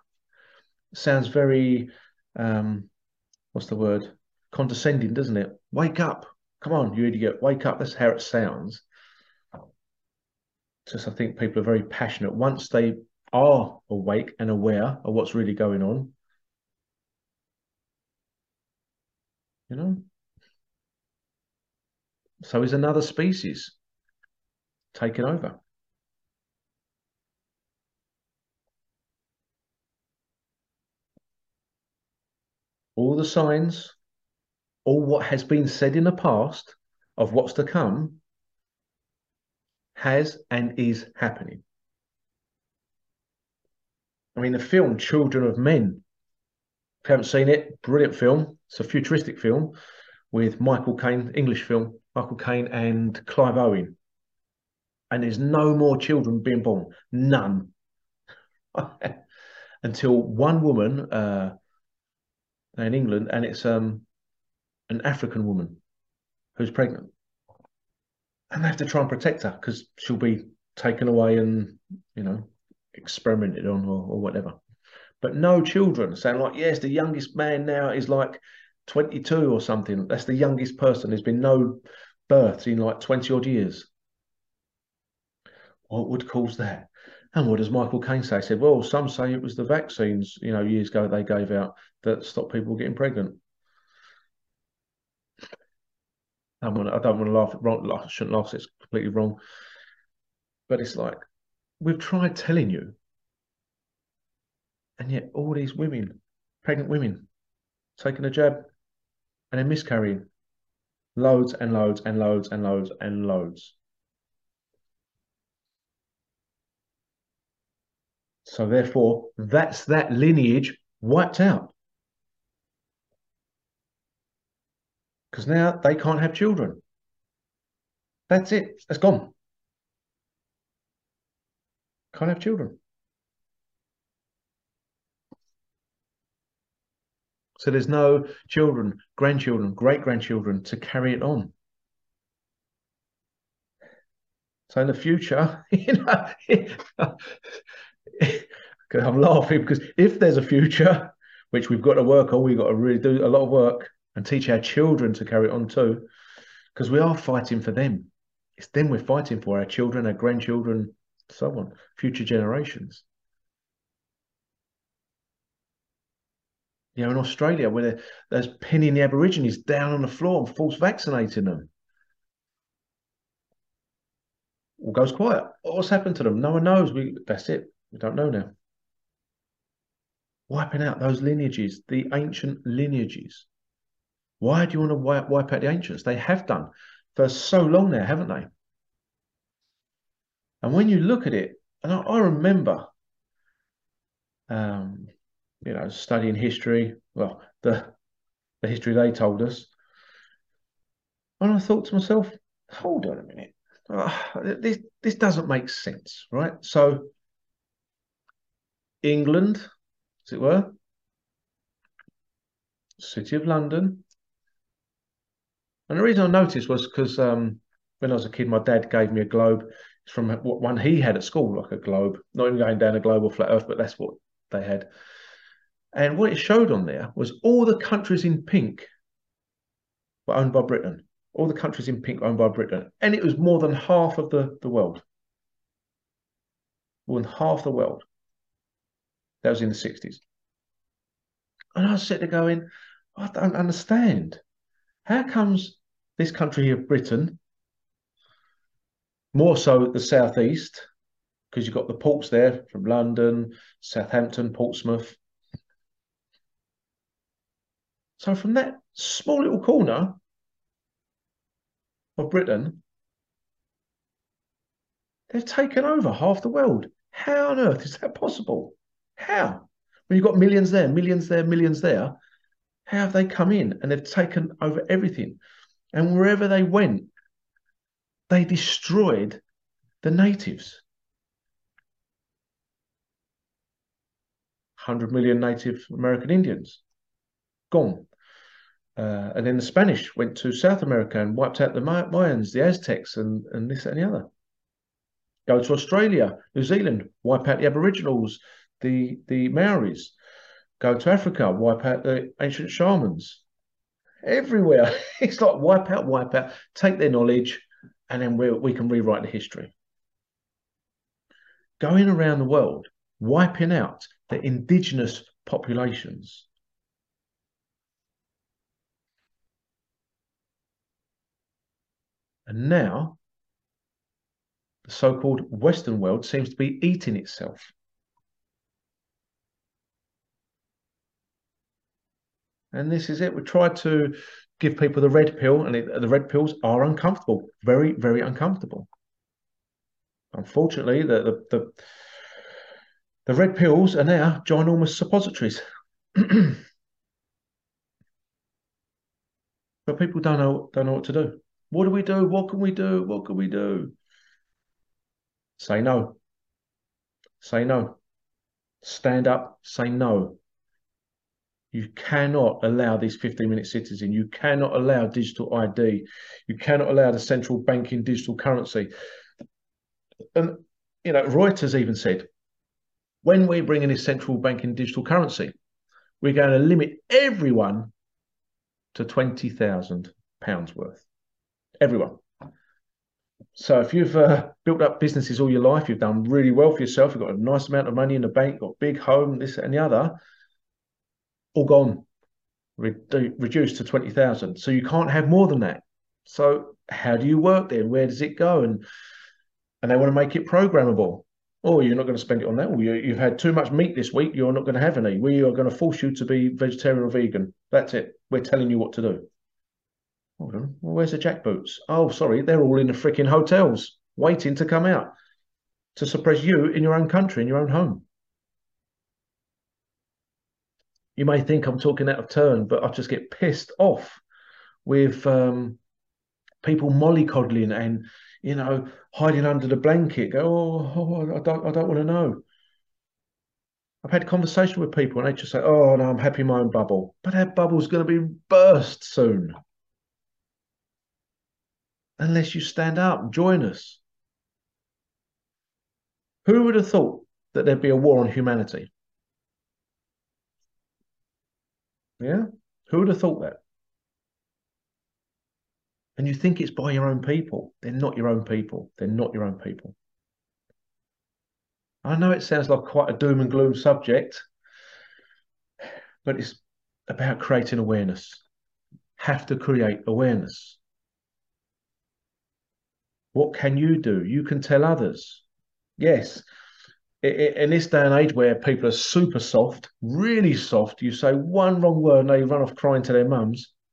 Sounds very, um, what's the word? Condescending, doesn't it? Wake up. Come on, you idiot, wake up. That's how it sounds. Just I think people are very passionate. Once they are awake and aware of what's really going on, you know. So is another species. taking over. All the signs, all what has been said in the past of what's to come has and is happening. I mean, the film Children of Men, if you haven't seen it, brilliant film. It's a futuristic film with Michael Caine, English film, Michael Caine and Clive Owen. And there's no more children being born, none. Until one woman uh, in England, and it's um, an African woman who's pregnant. And they have to try and protect her because she'll be taken away and, you know, experimented on or, or whatever. But no children saying like, yes, the youngest man now is like 22 or something. That's the youngest person. There's been no births in like 20 odd years. What would cause that? And what does Michael Caine say? He said, well, some say it was the vaccines, you know, years ago they gave out that stopped people getting pregnant. I don't want to, laugh, wrong, I shouldn't laugh, it's completely wrong. But it's like, we've tried telling you. And yet all these women, pregnant women, taking a jab and then miscarrying. Loads and loads and loads and loads and loads. So therefore, that's that lineage wiped out. Because now they can't have children. That's it. That's gone. Can't have children. So there's no children, grandchildren, great grandchildren to carry it on. So in the future, you know, I'm laughing because if there's a future, which we've got to work on, we've got to really do a lot of work and teach our children to carry on too, because we are fighting for them. It's them we're fighting for, our children, our grandchildren, so on, future generations. You know, in Australia, where there's pinning the Aborigines down on the floor and false vaccinating them. All goes quiet. What's happened to them? No one knows. We that's it. We don't know now. Wiping out those lineages, the ancient lineages. Why do you want to wipe, wipe out the ancients? They have done for so long now, haven't they? And when you look at it, and I, I remember um, you know, studying history, well, the the history they told us. And I thought to myself, hold on a minute. This this doesn't make sense, right? So England, as it were, City of London. And the reason I noticed was because um, when I was a kid, my dad gave me a globe It's from one he had at school, like a globe, not even going down a globe flat earth, but that's what they had. And what it showed on there was all the countries in pink were owned by Britain. All the countries in pink were owned by Britain. And it was more than half of the, the world. More than half the world. That was in the 60s. And I was sitting there going, I don't understand. How comes this country of Britain, more so the southeast, because you've got the ports there from London, Southampton, Portsmouth, so from that small little corner of Britain, they've taken over half the world. How on earth is that possible? How? When you've got millions there, millions there, millions there, how have they come in and they've taken over everything? And wherever they went, they destroyed the natives. 100 million Native American Indians gone. Uh, and then the Spanish went to South America and wiped out the Mayans, the Aztecs, and, and this and the other. Go to Australia, New Zealand, wipe out the Aboriginals, the, the Maoris. Go to Africa, wipe out the ancient shamans. Everywhere. it's like wipe out, wipe out, take their knowledge, and then we, we can rewrite the history. Going around the world, wiping out the indigenous populations And now the so called Western world seems to be eating itself. And this is it. We try to give people the red pill, and it, the red pills are uncomfortable, very, very uncomfortable. Unfortunately, the, the, the, the red pills are now ginormous suppositories. but people don't know don't know what to do. What do we do? What can we do? What can we do? Say no. Say no. Stand up. Say no. You cannot allow these 15 minute cities in. You cannot allow digital ID. You cannot allow the central banking digital currency. And, you know, Reuters even said, when we bring in this central banking digital currency, we're going to limit everyone to £20,000 worth. Everyone. So if you've uh, built up businesses all your life, you've done really well for yourself, you've got a nice amount of money in the bank, got a big home, this and the other, all gone, Redu- reduced to 20,000. So you can't have more than that. So how do you work then? Where does it go? And and they want to make it programmable. Oh, you're not going to spend it on that. Well, you, have had too much meat this week. You're not going to have any. We are going to force you to be vegetarian or vegan. That's it. We're telling you what to do. Hold on. Well, where's the jackboots? Oh, sorry. They're all in the freaking hotels waiting to come out to suppress you in your own country, in your own home. You may think I'm talking out of turn, but I just get pissed off with um, people mollycoddling and you know hiding under the blanket. Go, oh, oh, I don't, I don't want to know. I've had conversation with people and they just say, "Oh no, I'm happy in my own bubble," but that bubble's going to be burst soon unless you stand up and join us. Who would have thought that there'd be a war on humanity? Yeah. Who would have thought that? And you think it's by your own people. They're not your own people. They're not your own people. I know it sounds like quite a doom and gloom subject, but it's about creating awareness. Have to create awareness. What can you do? You can tell others. Yes, in this day and age where people are super soft, really soft, you say one wrong word and they run off crying to their mums.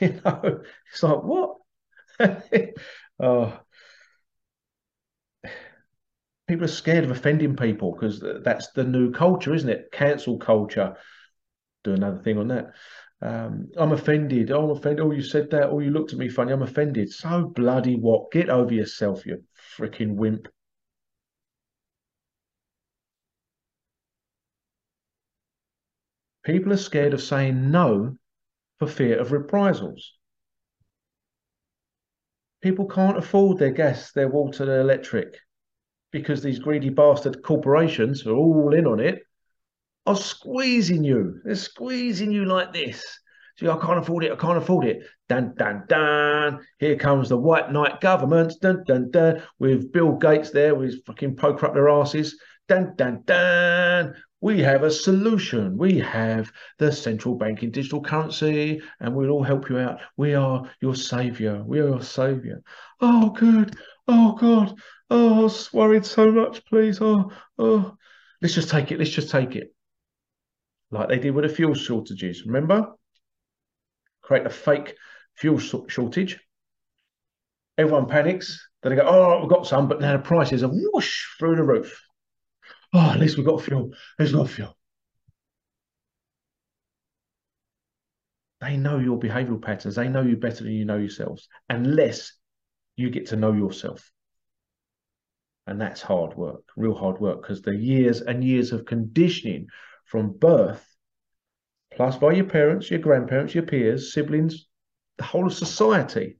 You know, it's like what? oh, people are scared of offending people because that's the new culture, isn't it? Cancel culture. Do another thing on that. Um, I'm offended. Oh, I'm offended. Oh, you said that. Oh, you looked at me funny. I'm offended. So bloody what? Get over yourself, you freaking wimp. People are scared of saying no for fear of reprisals. People can't afford their gas, their water, their electric because these greedy bastard corporations are all in on it, are squeezing you. They're squeezing you like this. See, I can't afford it. I can't afford it. Dun, dun, dun. Here comes the white knight government. Dun, dun, dun. With Bill Gates there with his fucking poker up their asses. Dun, dun, dun we have a solution. We have the central banking digital currency, and we'll all help you out. We are your savior. We are your savior. Oh, good. Oh, God. Oh, I was worried so much, please. Oh, oh. Let's just take it. Let's just take it. Like they did with the fuel shortages. Remember? Create a fake fuel shortage. Everyone panics. Then they go, oh, we've got some, but now the prices are whoosh through the roof oh, at least we've got fuel. There's no fuel. They know your behavioral patterns. They know you better than you know yourselves, unless you get to know yourself. And that's hard work, real hard work, because the years and years of conditioning from birth, plus by your parents, your grandparents, your peers, siblings, the whole of society.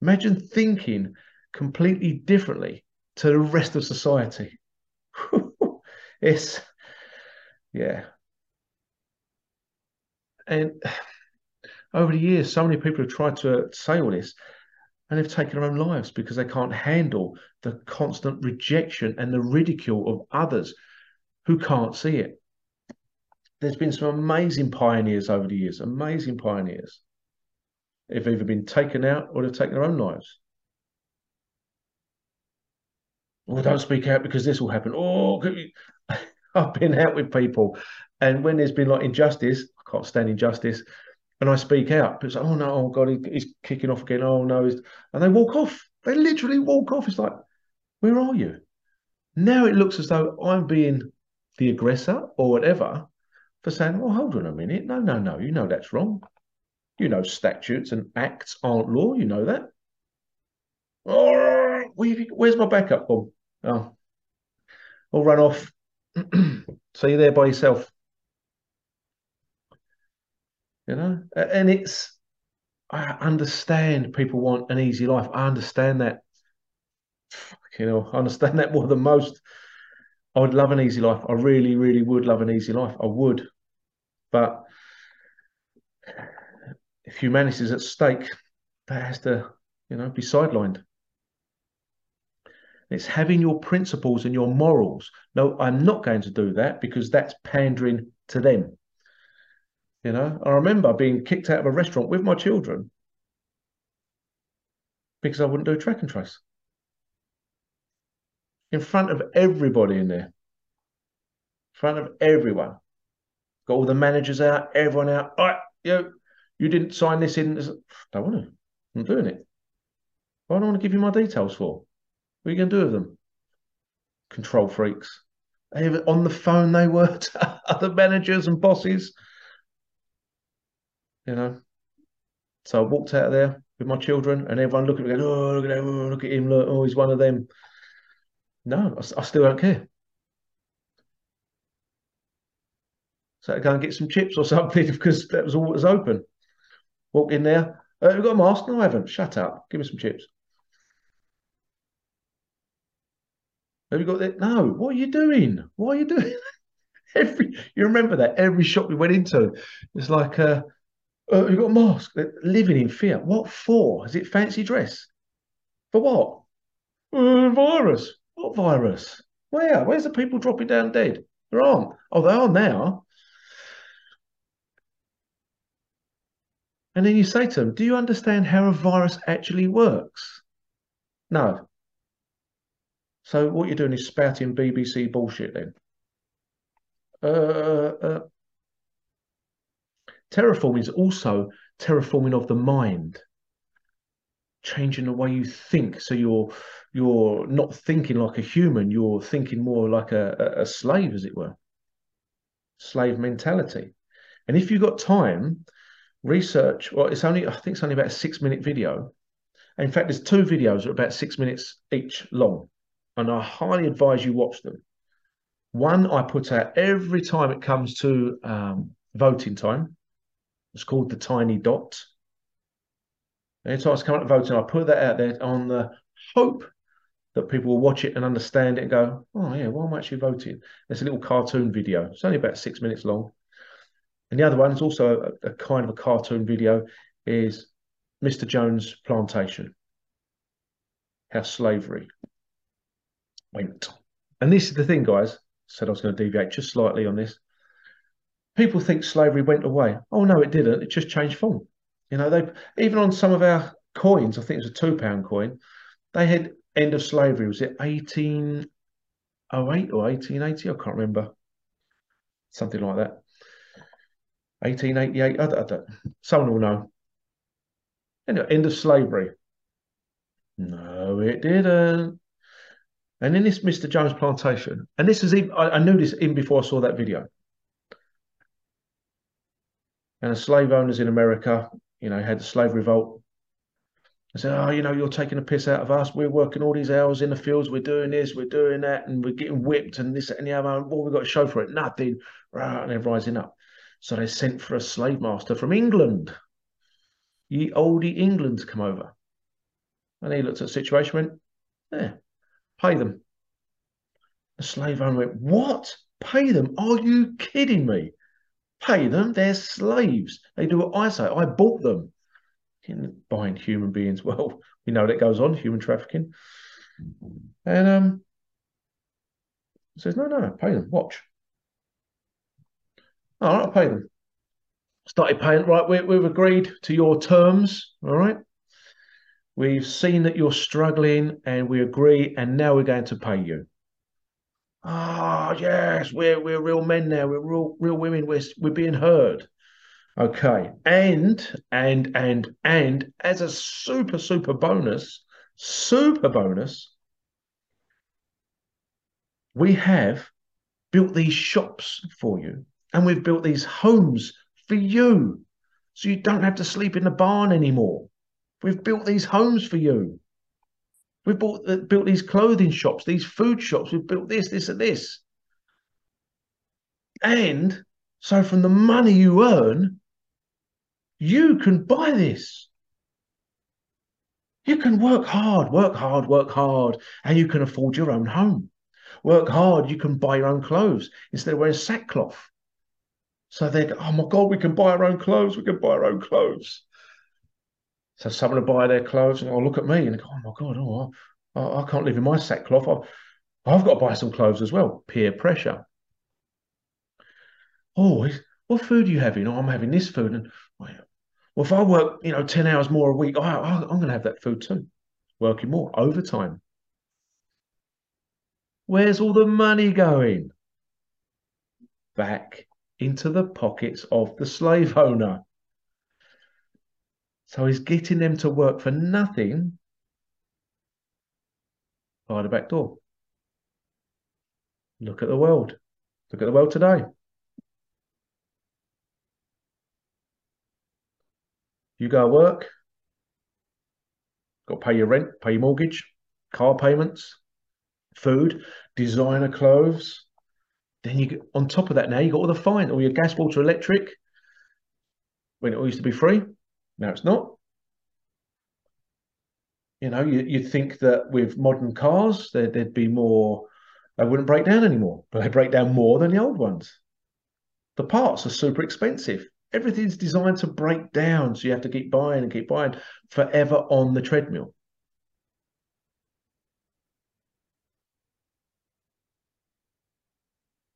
Imagine thinking completely differently to the rest of society. It's yeah. And over the years, so many people have tried to say all this and they've taken their own lives because they can't handle the constant rejection and the ridicule of others who can't see it. There's been some amazing pioneers over the years, amazing pioneers. They've either been taken out or they've taken their own lives. Oh, don't speak out because this will happen. Oh, I've been out with people, and when there's been like injustice, I can't stand injustice, and I speak out. It's like, oh no, oh god, he's kicking off again. Oh no, and they walk off. They literally walk off. It's like, where are you? Now it looks as though I'm being the aggressor or whatever for saying, well, hold on a minute. No, no, no. You know that's wrong. You know statutes and acts aren't law. You know that. Oh, where's my backup bomb? Oh, oh I'll run off. So you're there by yourself. You know, and it's, I understand people want an easy life. I understand that. You know, I understand that more than most. I would love an easy life. I really, really would love an easy life. I would. But if humanity is at stake, that has to, you know, be sidelined. It's having your principles and your morals. No, I'm not going to do that because that's pandering to them. You know, I remember being kicked out of a restaurant with my children because I wouldn't do track and trace in front of everybody in there, in front of everyone. Got all the managers out, everyone out. All right, you, you didn't sign this in. Don't want to. I'm doing it. Why do I want to give you my details for? What are you going to do with them? Control freaks. On the phone. They were to other managers and bosses. You know. So I walked out of there with my children, and everyone looking at me, going, "Oh, look at him! Oh, look at him! Look, oh, he's one of them." No, I, I still don't care. So I go and get some chips or something because that was all that was open. Walk in there. Uh, have got a mask? No, I haven't. Shut up. Give me some chips. Have you got that? No. What are you doing? What are you doing? every you remember that every shop we went into, it's like, uh, uh, you got a mask. Living in fear. What for? Is it fancy dress? For what? Uh, virus. What virus? Where? Where's the people dropping down dead? There aren't. Oh, they are now. And then you say to them, Do you understand how a virus actually works? No. So what you're doing is spouting BBC bullshit then. Uh, uh, terraforming is also terraforming of the mind, changing the way you think. So you're you're not thinking like a human. You're thinking more like a, a, a slave, as it were. Slave mentality. And if you've got time, research. Well, it's only I think it's only about a six minute video. In fact, there's two videos that are about six minutes each long, and I highly advise you watch them. One I put out every time it comes to um, voting time. It's called the tiny dot. Anytime it's coming up to voting, I put that out there on the hope that people will watch it and understand it and go, oh yeah, why am I actually voting? It's a little cartoon video. It's only about six minutes long. And the other one is also a, a kind of a cartoon video is Mr. Jones' plantation, how slavery went. And this is the thing, guys. Said I was going to deviate just slightly on this. People think slavery went away. Oh no, it didn't. It just changed form. You know, they even on some of our coins, I think it was a two pound coin, they had end of slavery. Was it 1808 or 1880? I can't remember. Something like that. 1888. I, I don't, someone will know. Anyway, end of slavery. No, it didn't. And in this Mr. Jones plantation, and this is even, I, I knew this even before I saw that video. And the slave owners in America, you know, had the slave revolt. I said, oh, you know, you're taking a piss out of us. We're working all these hours in the fields. We're doing this, we're doing that, and we're getting whipped and this and the other. What we've got to show for it? Nothing. Right, And they're rising up. So they sent for a slave master from England. Ye oldie England come over. And he looked at the situation went, yeah, pay them. The slave owner went, what? Pay them? Are you kidding me? Pay them? They're slaves. They do what I say. I bought them. In buying human beings. Well, we know that goes on, human trafficking. And um, says, no, no, pay them. Watch. All right, I'll pay them. Started paying, right, we, we've agreed to your terms, all right? We've seen that you're struggling and we agree, and now we're going to pay you. Ah, oh, yes, we're we're real men now. We're real real women. We're we're being heard. Okay. And and and and as a super super bonus, super bonus, we have built these shops for you and we've built these homes for you. So you don't have to sleep in the barn anymore. We've built these homes for you. We've bought, uh, built these clothing shops, these food shops. We've built this, this, and this. And so from the money you earn, you can buy this. You can work hard, work hard, work hard, and you can afford your own home. Work hard, you can buy your own clothes instead of wearing sackcloth. So they go, oh my God, we can buy our own clothes, we can buy our own clothes. So someone will buy their clothes and oh, look at me and go, oh my God, oh, I, I can't live in my sackcloth. I, I've got to buy some clothes as well. Peer pressure. Oh, what food are you having? Oh, I'm having this food. And well, if I work, you know, 10 hours more a week, oh, I'm going to have that food too. Working more, overtime. Where's all the money going? Back into the pockets of the slave owner. So he's getting them to work for nothing by the back door. Look at the world. Look at the world today. You go to work, got to pay your rent, pay your mortgage, car payments, food, designer clothes. Then you get on top of that now, you got all the fine, all your gas, water, electric. When it all used to be free, now it's not. You know, you, you'd think that with modern cars, there, there'd be more, they wouldn't break down anymore, but they break down more than the old ones. The parts are super expensive everything's designed to break down. So you have to keep buying and keep buying forever on the treadmill.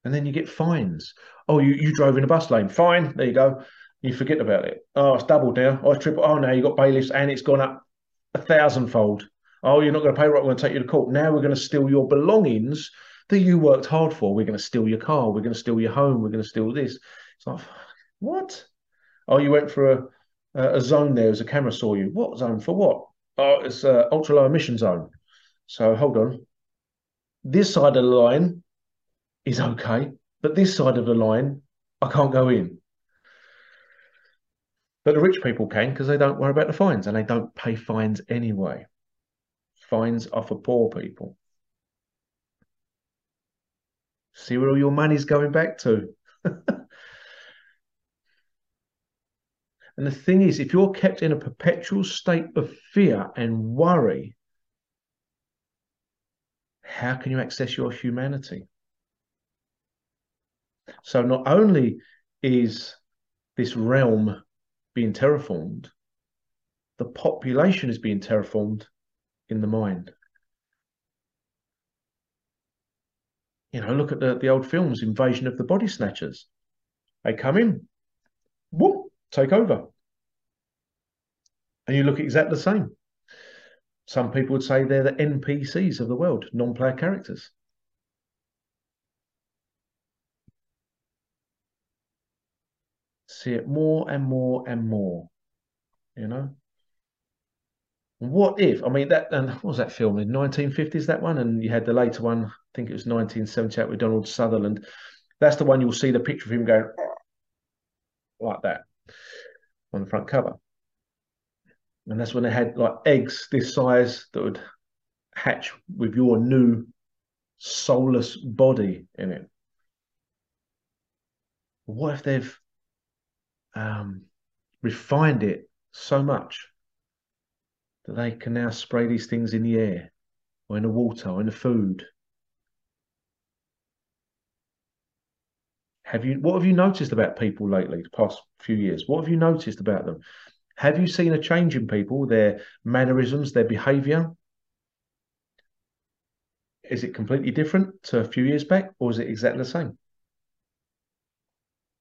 And then you get fines. Oh, you, you drove in a bus lane. Fine. There you go. You forget about it. Oh, it's doubled now. Oh, it's triple. Oh, now you got bailiffs and it's gone up a thousandfold. Oh, you're not going to pay right. We're going to take you to court. Now we're going to steal your belongings that you worked hard for. We're going to steal your car. We're going to steal your home. We're going to steal this. It's like, what? Oh, you went for a, a zone there as a camera saw you. What zone for what? Oh, it's an ultra low emission zone. So hold on. This side of the line is okay, but this side of the line, I can't go in. But the rich people can because they don't worry about the fines and they don't pay fines anyway. Fines are for poor people. See where all your money's going back to. And the thing is, if you're kept in a perpetual state of fear and worry, how can you access your humanity? So, not only is this realm being terraformed, the population is being terraformed in the mind. You know, look at the, the old films, Invasion of the Body Snatchers. They come in, whoop, take over. And you look exactly the same. Some people would say they're the NPCs of the world, non player characters. See it more and more and more, you know? What if, I mean, that, and what was that film in 1950s, that one? And you had the later one, I think it was 1978 with Donald Sutherland. That's the one you'll see the picture of him going like that on the front cover. And that's when they had like eggs this size that would hatch with your new soulless body in it. What if they've um, refined it so much that they can now spray these things in the air or in the water or in the food? Have you what have you noticed about people lately, the past few years? What have you noticed about them? Have you seen a change in people, their mannerisms, their behavior? Is it completely different to a few years back, or is it exactly the same?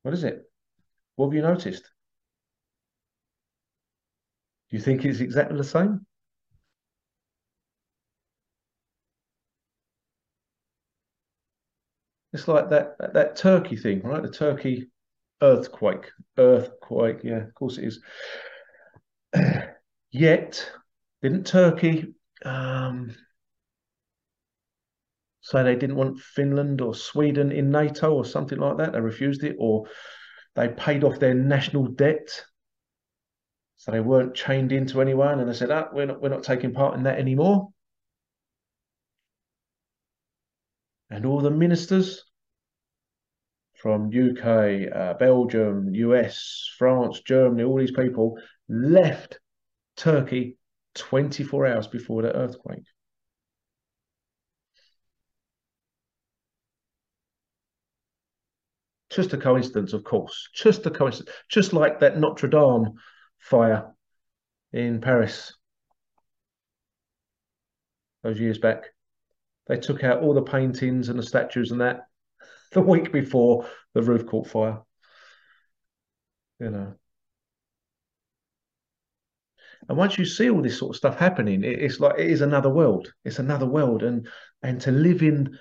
What is it? What have you noticed? Do you think it's exactly the same? It's like that, that, Turkey thing, right? The Turkey earthquake, earthquake. Yeah, of course it is. Yet, didn't Turkey um, say they didn't want Finland or Sweden in NATO or something like that? They refused it, or they paid off their national debt, so they weren't chained into anyone, and they said, "Ah, we're not, we're not taking part in that anymore." And all the ministers from UK, uh, Belgium, US, France, Germany, all these people left Turkey 24 hours before the earthquake. Just a coincidence, of course. Just a coincidence. Just like that Notre Dame fire in Paris those years back. They took out all the paintings and the statues and that the week before the roof caught fire. You know. And once you see all this sort of stuff happening, it's like it is another world. It's another world, and and to live in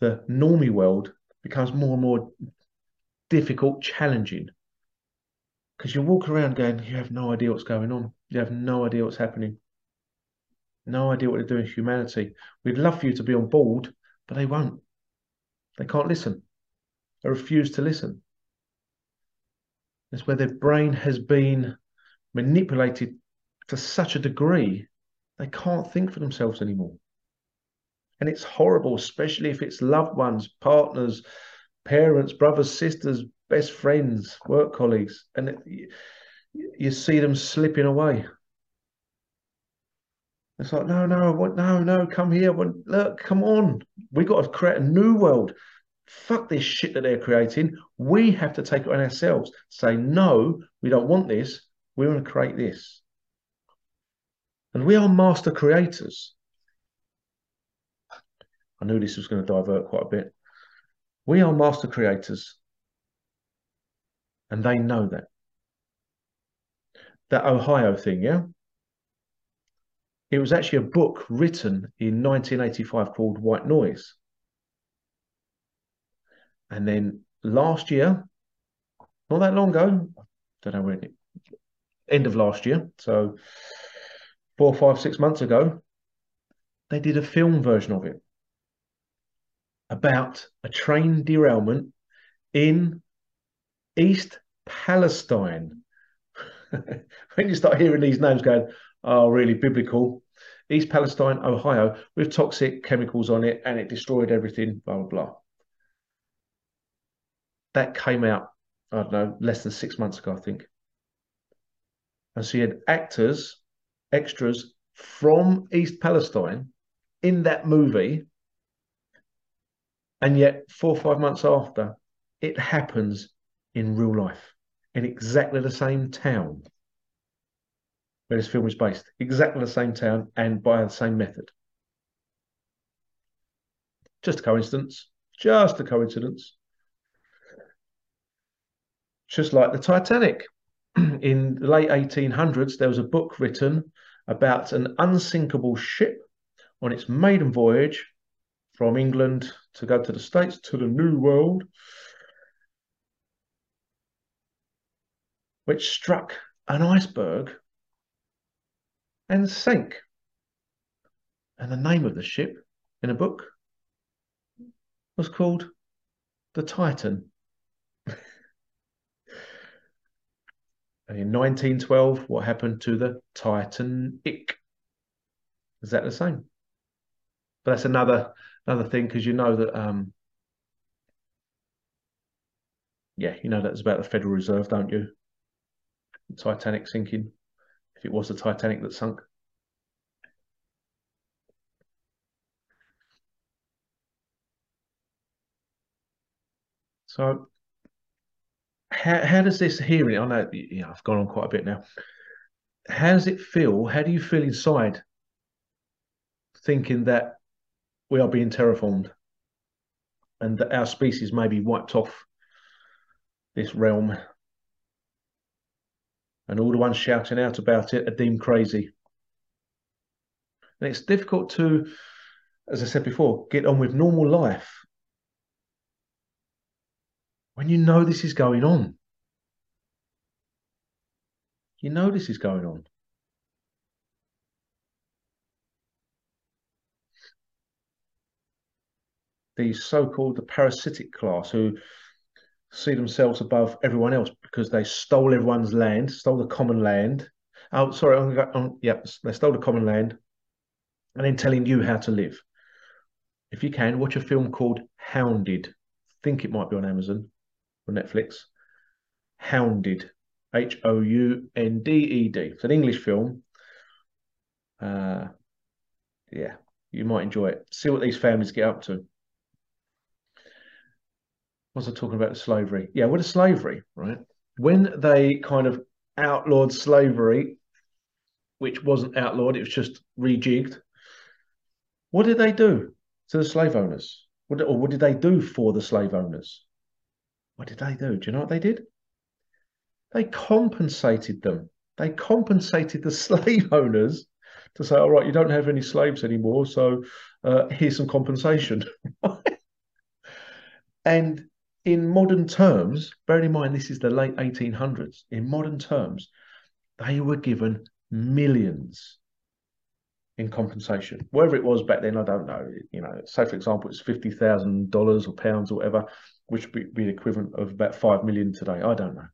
the normie world becomes more and more difficult, challenging. Because you walk around going, you have no idea what's going on. You have no idea what's happening. No idea what they're doing to humanity. We'd love for you to be on board, but they won't. They can't listen. They refuse to listen. It's where their brain has been manipulated to such a degree they can't think for themselves anymore. And it's horrible, especially if it's loved ones, partners, parents, brothers, sisters, best friends, work colleagues, and it, you, see them slipping away. It's like, no, no, no, no, come here. Look, come on. We've got to create a new world. Fuck this shit that they're creating. We have to take it on ourselves. Say, no, we don't want this. We want to create this. And we are master creators. I knew this was going to divert quite a bit. We are master creators. And they know that. That Ohio thing, yeah? It was actually a book written in 1985 called White Noise. And then last year, not that long ago, don't know when, end of last year, so four, five, six months ago, they did a film version of it about a train derailment in East Palestine. when you start hearing these names going, oh, really biblical. East Palestine, Ohio, with toxic chemicals on it, and it destroyed everything, blah, blah, blah. That came out, I don't know, less than six months ago, I think. And so you had actors, extras from East Palestine in that movie. And yet, four or five months after, it happens in real life in exactly the same town where this film is based. Exactly the same town and by the same method. Just a coincidence. Just a coincidence. Just like the Titanic. In the late 1800s, there was a book written about an unsinkable ship on its maiden voyage from England to go to the States to the New World, which struck an iceberg and sank. And the name of the ship in a book was called the Titan. and in 1912, what happened to the Titanic? Is that the same? But that's another another thing because you know that um yeah, you know that's about the Federal Reserve, don't you? The Titanic sinking If it was the Titanic that sunk. So, how, how does this hearing? I know yeah, I've gone on quite a bit now. How does it feel? How do you feel inside thinking that we are being terraformed and that our species may be wiped off this realm and all the ones shouting out about it are deemed crazy. And it's difficult to, as I said before, get on with normal life when you know this is going on. You know this is going on. These so-called the parasitic class who see themselves above everyone else because they stole everyone's land, stole the common land. Oh, sorry, I'm, I'm, yep, they stole the common land, and then telling you how to live. If you can, watch a film called Hounded. I think it might be on Amazon or Netflix. Hounded, H O U N D E D. It's an English film. Uh, yeah, you might enjoy it. See what these families get up to. Was I talking about slavery? Yeah, what is slavery, right? When they kind of outlawed slavery, which wasn't outlawed, it was just rejigged. What did they do to the slave owners? What, or what did they do for the slave owners? What did they do? Do you know what they did? They compensated them. They compensated the slave owners to say, all right, you don't have any slaves anymore, so uh, here's some compensation. and in modern terms, bearing in mind this is the late 1800s, in modern terms, they were given millions in compensation. Whatever it was back then, I don't know. You know, say for example, it's fifty thousand dollars or pounds or whatever, which would be the equivalent of about five million today. I don't know.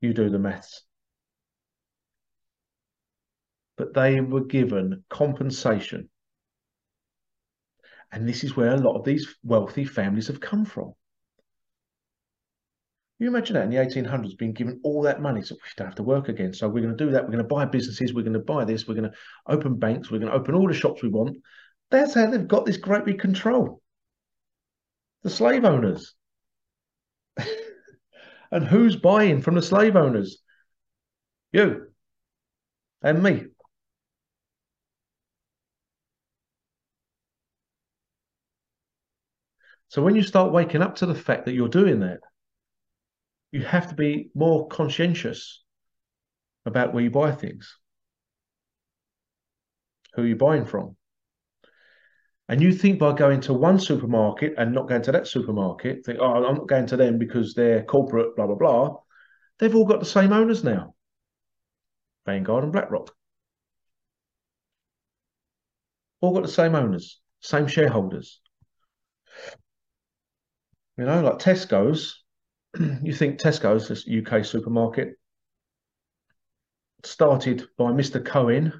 You do the maths. But they were given compensation. And this is where a lot of these wealthy families have come from. You imagine that in the 1800s being given all that money, so we don't have to work again. So we're going to do that. We're going to buy businesses. We're going to buy this. We're going to open banks. We're going to open all the shops we want. That's how they've got this great big control. The slave owners. and who's buying from the slave owners? You and me. So when you start waking up to the fact that you're doing that, you have to be more conscientious about where you buy things, who you're buying from. And you think by going to one supermarket and not going to that supermarket, think, oh, I'm not going to them because they're corporate, blah, blah, blah. They've all got the same owners now Vanguard and BlackRock. All got the same owners, same shareholders. You know, like Tesco's, you think Tesco's, this UK supermarket, started by Mr. Cohen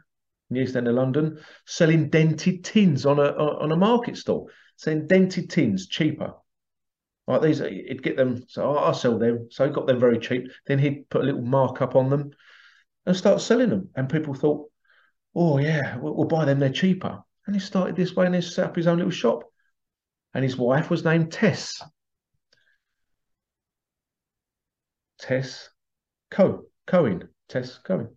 in the East End of London, selling dented tins on a on a market stall, selling dented tins cheaper. Like these, uh, he'd get them. So I'll sell them. So he got them very cheap. Then he'd put a little markup on them and start selling them. And people thought, "Oh yeah, we'll, we'll buy them. They're cheaper." And he started this way, and he set up his own little shop. And his wife was named Tess. Tess Co. Cohen. Tess Cohen.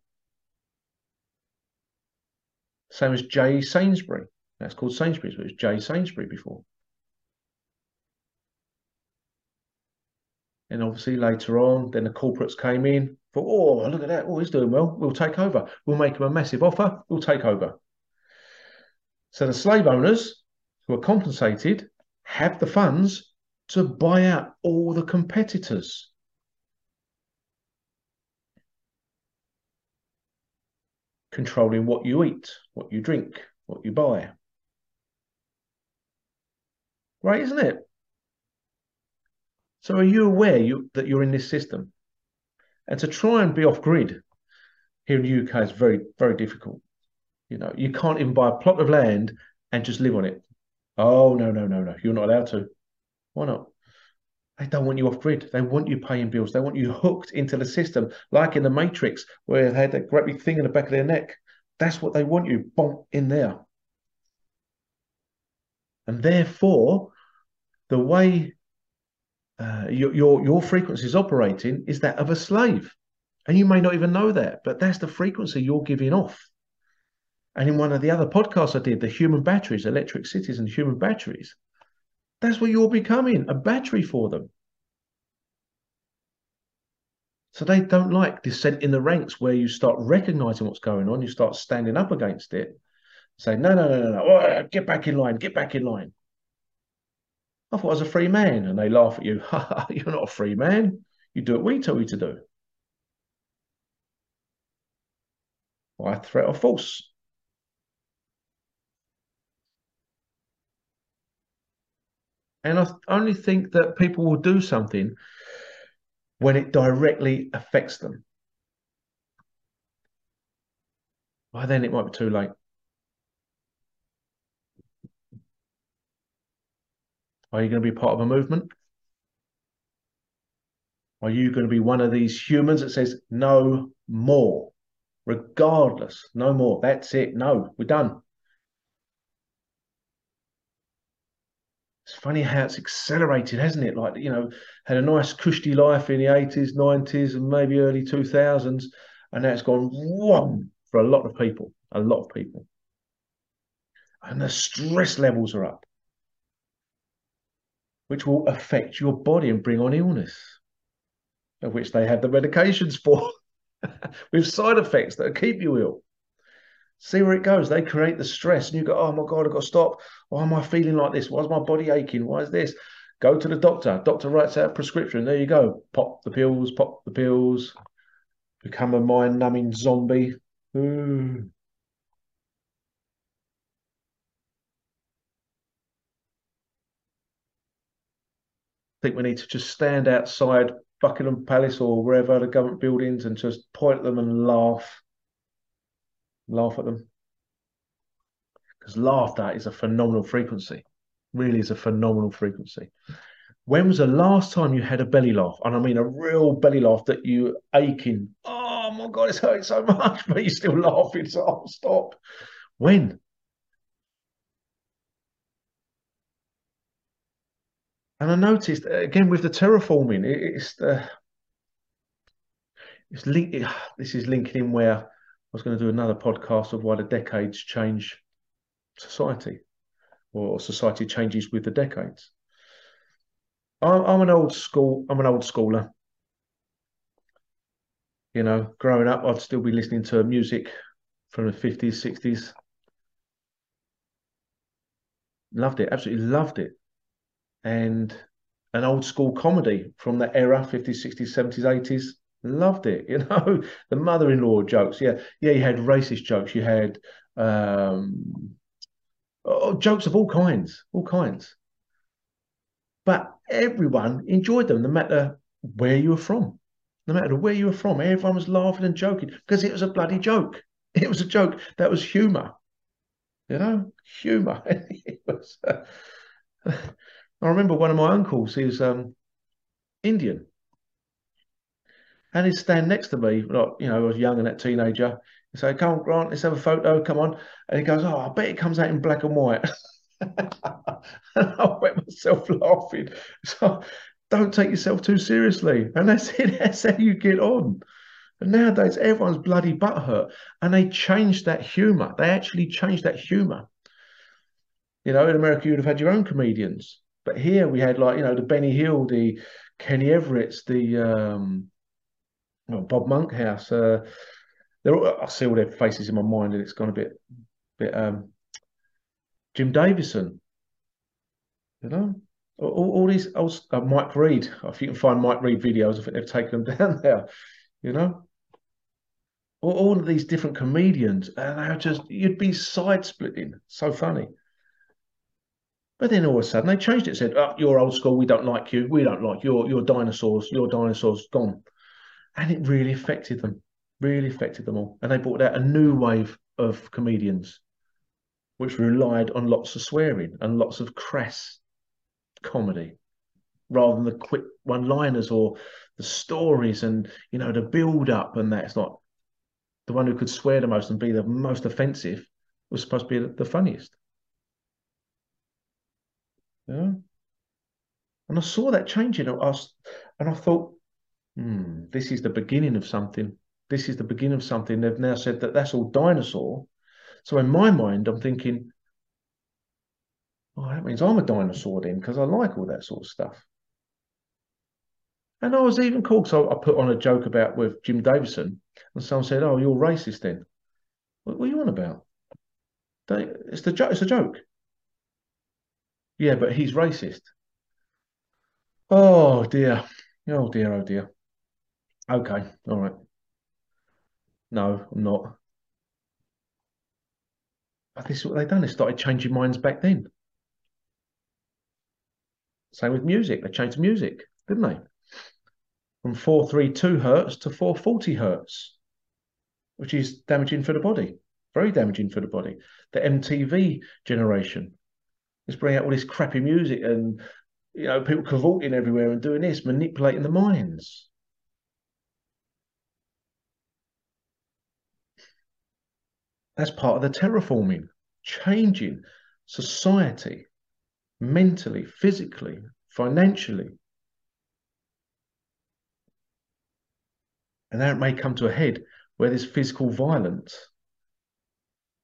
Same as J. Sainsbury. That's called Sainsbury's, but it was J. Sainsbury before. And obviously later on, then the corporates came in. For oh, look at that! Oh, he's doing well. We'll take over. We'll make him a massive offer. We'll take over. So the slave owners who are compensated have the funds to buy out all the competitors. Controlling what you eat, what you drink, what you buy. Right, isn't it? So are you aware you, that you're in this system? And to try and be off grid here in the UK is very, very difficult. You know, you can't even buy a plot of land and just live on it. Oh, no, no, no, no. You're not allowed to. Why not? They don't want you off grid. They want you paying bills. They want you hooked into the system, like in the Matrix, where they had that great big thing in the back of their neck. That's what they want you, boom, in there. And therefore, the way uh, your, your your frequency is operating is that of a slave, and you may not even know that, but that's the frequency you're giving off. And in one of the other podcasts I did, the human batteries, electric cities, and human batteries, that's what you're becoming a battery for them. So they don't like dissent in the ranks where you start recognizing what's going on, you start standing up against it, say, no, no, no, no, no, oh, get back in line, get back in line. I thought I was a free man. And they laugh at you. You're not a free man. You do what we tell you to do. By threat or force. And I only think that people will do something when it directly affects them. By then, it might be too late. Are you going to be part of a movement? Are you going to be one of these humans that says, no more, regardless, no more? That's it. No, we're done. Funny how it's accelerated, hasn't it? Like, you know, had a nice cushy life in the 80s, 90s, and maybe early 2000s. And now it's gone whoa for a lot of people, a lot of people. And the stress levels are up which will affect your body and bring on illness, of which they have the medications for, with side effects that keep you ill. See where it goes. They create the stress, and you go, "Oh my god, I've got to stop. Why am I feeling like this? Why is my body aching? Why is this?" Go to the doctor. Doctor writes out a prescription. There you go. Pop the pills. Pop the pills. Become a mind-numbing zombie. Ooh. think we need to just stand outside Buckingham Palace or wherever the government buildings and just point at them and laugh. Laugh at them. Because laughter is a phenomenal frequency. Really is a phenomenal frequency. When was the last time you had a belly laugh? And I mean a real belly laugh that you aching. Oh my God, it's hurting so much, but you're still laughing. So I'll stop. When? And I noticed uh, again with the terraforming, it's the it's link, this is linking in where was going to do another podcast of why the decades change society, or society changes with the decades. I'm, I'm an old school. I'm an old schooler. You know, growing up, I'd still be listening to music from the fifties, sixties. Loved it. Absolutely loved it and an old school comedy from that era 50s 60s 70s 80s loved it you know? The mother-in-law jokes yeah. Yeah you had racist jokes you had um oh, jokes of all kinds all kinds. But everyone enjoyed them no matter where you were from. No matter where you were from everyone was laughing and joking because it was a bloody joke. It was a joke that was humor you know? Humor it was uh, I remember one of my uncles, he's um, Indian. And he'd stand next to me, like, you know, I was young and that teenager. He'd say, Come on, Grant, let's have a photo, come on. And he goes, Oh, I bet it comes out in black and white. and I wet myself laughing. So don't take yourself too seriously. And that's it, that's how you get on. And nowadays, everyone's bloody butthurt. And they changed that humor. They actually changed that humor. You know, in America, you'd have had your own comedians. But here we had like you know the Benny Hill, the Kenny Everett's, the um, well, Bob Monkhouse. Uh, all, I see all their faces in my mind, and it's gone a bit, bit. Um, Jim Davidson, you know, all, all these. Oh, uh, Mike Reid. If you can find Mike Reid videos, I think they've taken them down there. You know, all, all of these different comedians, and they're just you'd be side splitting. So funny. But then all of a sudden they changed it, said, oh, you're old school, we don't like you, we don't like you, you're dinosaurs, your dinosaurs gone. And it really affected them, really affected them all. And they brought out a new wave of comedians, which relied on lots of swearing and lots of crass comedy rather than the quick one liners or the stories and you know the build up and that it's not the one who could swear the most and be the most offensive was supposed to be the funniest yeah. And I saw that changing. I was, and I thought, hmm, this is the beginning of something. This is the beginning of something. They've now said that that's all dinosaur. So in my mind, I'm thinking, oh, that means I'm a dinosaur then, because I like all that sort of stuff. And I was even called, so I put on a joke about with Jim Davidson, and someone said, "Oh, you're racist then." What, what are you on about? They, it's the. It's a joke. Yeah, but he's racist. Oh dear. Oh dear, oh dear. Okay, all right. No, I'm not. But this is what they've done. They started changing minds back then. Same with music. They changed music, didn't they? From 432 hertz to 440 hertz, which is damaging for the body. Very damaging for the body. The MTV generation is bringing out all this crappy music and you know people cavorting everywhere and doing this, manipulating the minds. That's part of the terraforming, changing society mentally, physically, financially. And that may come to a head where there's physical violence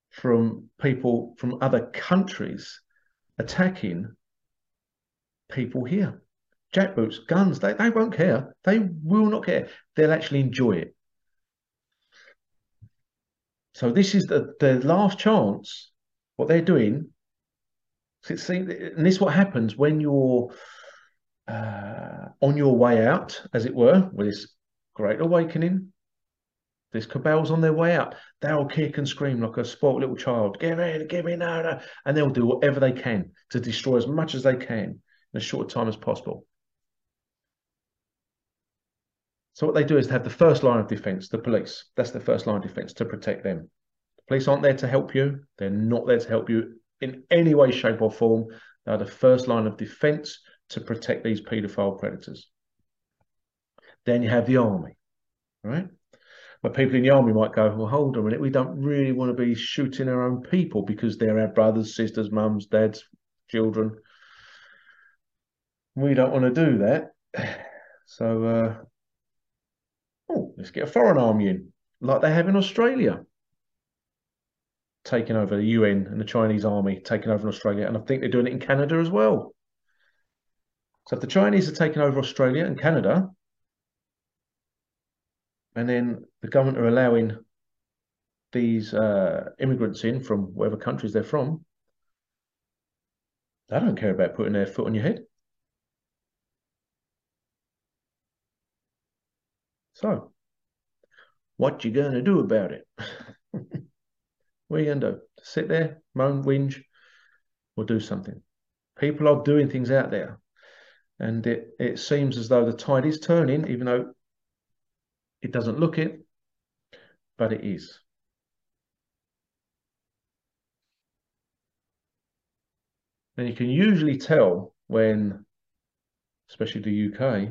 from people from other countries attacking people here. Jackboots, guns, they, they won't care. They will not care. They'll actually enjoy it. So this is the, the last chance. What they're doing See, and this is what happens when you're uh, on your way out, as it were, with this great awakening. This cabal's on their way out. They'll kick and scream like a spoilt little child. Give in, give in, no, no. And they'll do whatever they can to destroy as much as they can in as short a time as possible. So what they do is have the first line of defense, the police. That's the first line of defense to protect them. The police aren't there to help you. They're not there to help you in any way, shape, or form. They are the first line of defense to protect these paedophile predators. Then you have the army, right? But people in the army might go, well, hold on a minute, we don't really want to be shooting our own people because they're our brothers, sisters, mums, dads, children. We don't want to do that. So, uh, let's get a foreign army in, like they have in Australia taking over the UN and the Chinese army taking over in Australia, and I think they're doing it in Canada as well. So if the Chinese are taking over Australia and Canada, and then the government are allowing these uh, immigrants in from whatever countries they're from, they don't care about putting their foot on your head. So, what you going to do about it? What are you going to do? Sit there, moan, whinge, or do something? People are doing things out there. And it, it seems as though the tide is turning, even though it doesn't look it, but it is. And you can usually tell when, especially the UK,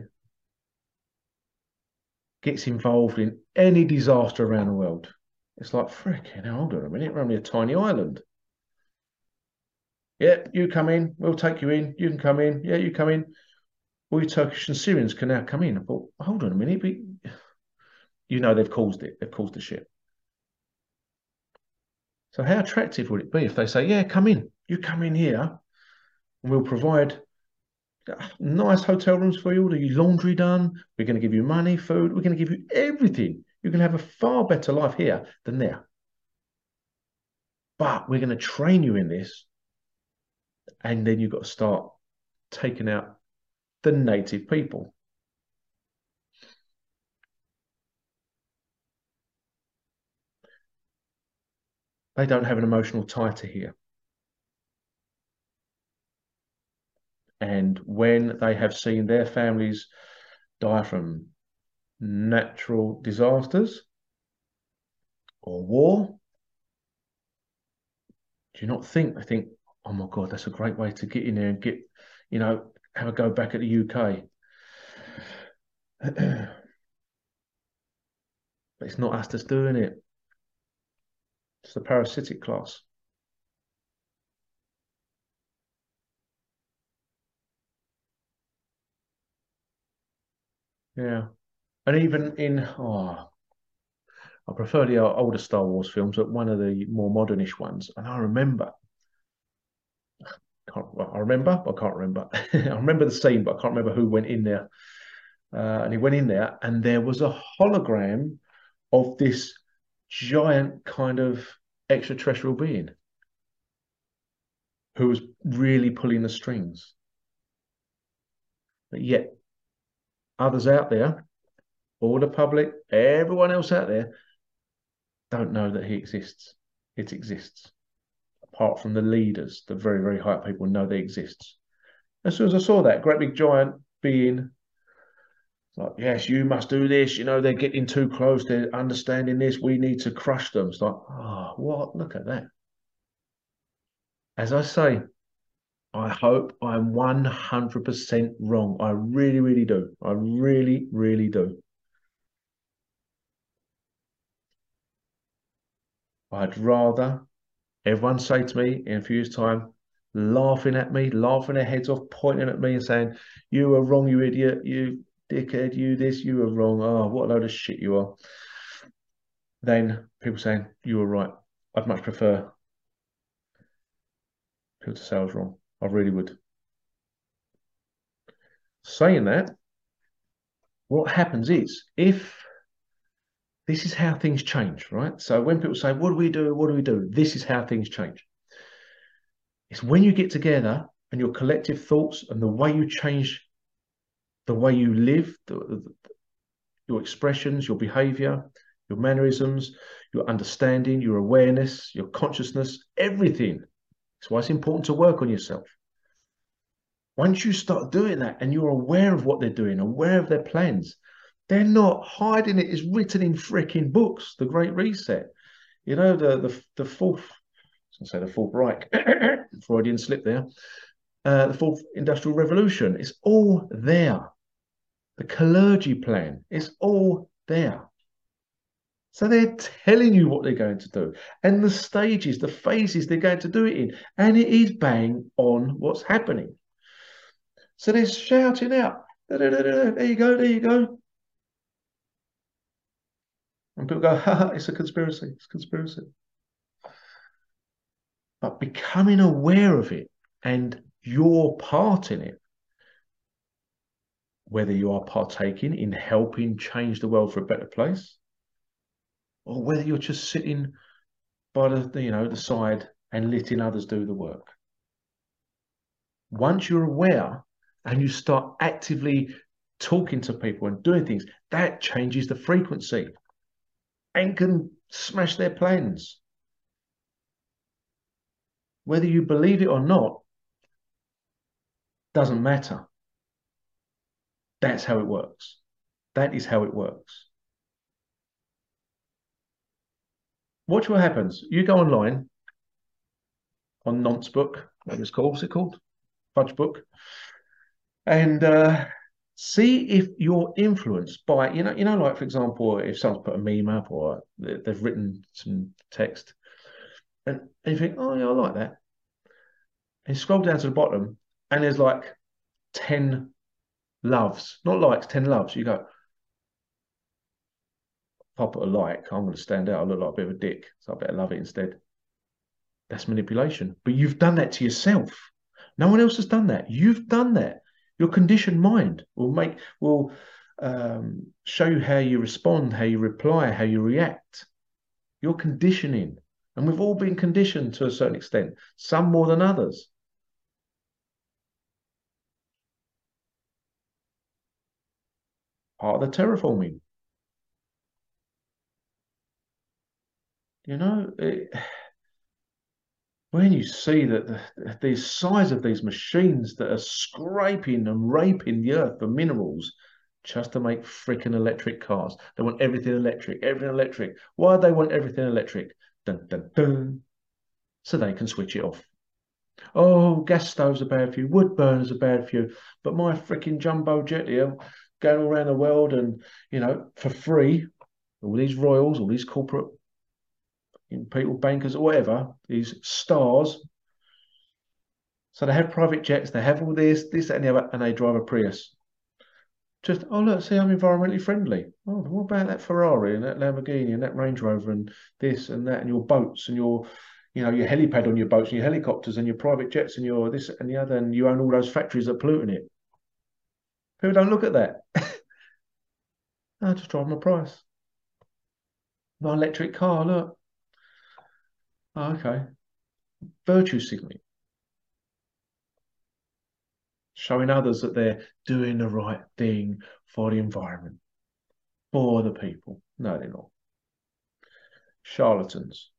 gets involved in any disaster around the world. It's like, freaking hold on a minute, we're only a tiny island. Yeah, you come in, we'll take you in, you can come in, yeah, you come in. All you Turkish and Syrians can now come in. I thought, hold on a minute, but you know they've caused it, they've caused the shit. So how attractive would it be if they say, yeah, come in, you come in here, and we'll provide nice hotel rooms for you, all your laundry done, we're going to give you money, food, we're going to give you everything. You can have a far better life here than there. But we're going to train you in this. And then you've got to start taking out the native people. They don't have an emotional tie to here. And when they have seen their families die from natural disasters or war? Do you not think? I think, oh my God, that's a great way to get in there and get, you know, have a go back at the UK. but it's not us that's doing it. It's the parasitic class. Yeah. And even in oh, I prefer the older Star Wars films, but one of the more modernish ones. And I remember, can't, well, I remember, I can't remember. I remember the scene, but I can't remember who went in there. Uh, and he went in there, and there was a hologram of this giant kind of extraterrestrial being who was really pulling the strings. But yet, others out there, all the public, everyone else out there, don't know that he exists. It exists. Apart from the leaders, the very, very high people know they exist. As soon as I saw that great big giant being like, yes, you must do this. You know, they're getting too close. They're understanding this. We need to crush them. It's like, oh, what? Look at that. As I say, I hope I'm 100% wrong. I really, really do. I really, really do. I'd rather everyone say to me in a few years' time, laughing at me, laughing their heads off, pointing at me and saying, You were wrong, you idiot, you dickhead, you this, you were wrong. Oh, what a load of shit you are. Then people saying, You were right. I'd much prefer people to say I was wrong. I really would. Saying that, what happens is if this is how things change, right? So when people say, What do we do? What do we do? This is how things change. It's when you get together and your collective thoughts and the way you change the way you live, the, the, your expressions, your behavior, your mannerisms, your understanding, your awareness, your consciousness, everything. That's why it's important to work on yourself. Once you start doing that and you're aware of what they're doing, aware of their plans, they're not hiding it. It's written in freaking books, The Great Reset. You know, the the, the fourth, I say the fourth Reich, Freudian slip there, uh, the fourth industrial revolution. It's all there. The Kalergi plan is all there. So they're telling you what they're going to do and the stages, the phases they're going to do it in. And it is bang on what's happening. So they're shouting out, da, da, da, there you go, there you go. And people go, ha, it's a conspiracy, it's a conspiracy. But becoming aware of it and your part in it whether you are partaking in helping change the world for a better place, or whether you're just sitting by the you know the side and letting others do the work. Once you're aware and you start actively talking to people and doing things, that changes the frequency and can smash their plans. Whether you believe it or not, doesn't matter. That's how it works. That is how it works. Watch what happens. You go online on Nonce Book, what it's called, what's it called? Fudge Book. And uh, see if you're influenced by, you know, you know, like for example, if someone's put a meme up or they've written some text, and, and you think, oh yeah, I like that. And you scroll down to the bottom, and there's like 10 loves, not likes, 10 loves. You go, if I a like, I'm going to stand out. I look like a bit of a dick. So I better love it instead. That's manipulation. But you've done that to yourself. No one else has done that. You've done that. Your conditioned mind will make will um, show you how you respond, how you reply, how you react. Your conditioning. And we've all been conditioned to a certain extent, some more than others. part of the terraforming. You know, it, when you see that the, the size of these machines that are scraping and raping the earth for minerals just to make freaking electric cars. They want everything electric, everything electric. Why do they want everything electric? Dun, dun, dun. So they can switch it off. Oh, gas stoves are bad for you, wood burners are bad for you, but my freaking jumbo jet here going all around the world and, you know, for free, all these royals, all these corporate people, bankers, or whatever, these stars. So they have private jets, they have all this, this, and the other, and they drive a Prius. Just, oh, look, see, I'm environmentally friendly. Oh, what about that Ferrari and that Lamborghini and that Range Rover and this and that and your boats and your, you know, your helipad on your boats and your helicopters and your private jets and your this and the other, and you own all those factories that are polluting it. People don't look at that. I just drive my Prius. My electric car, look. Oh, okay. Virtue signaling. showing others that they're doing the right thing for the environment, for the people. No, they're not. Charlatans.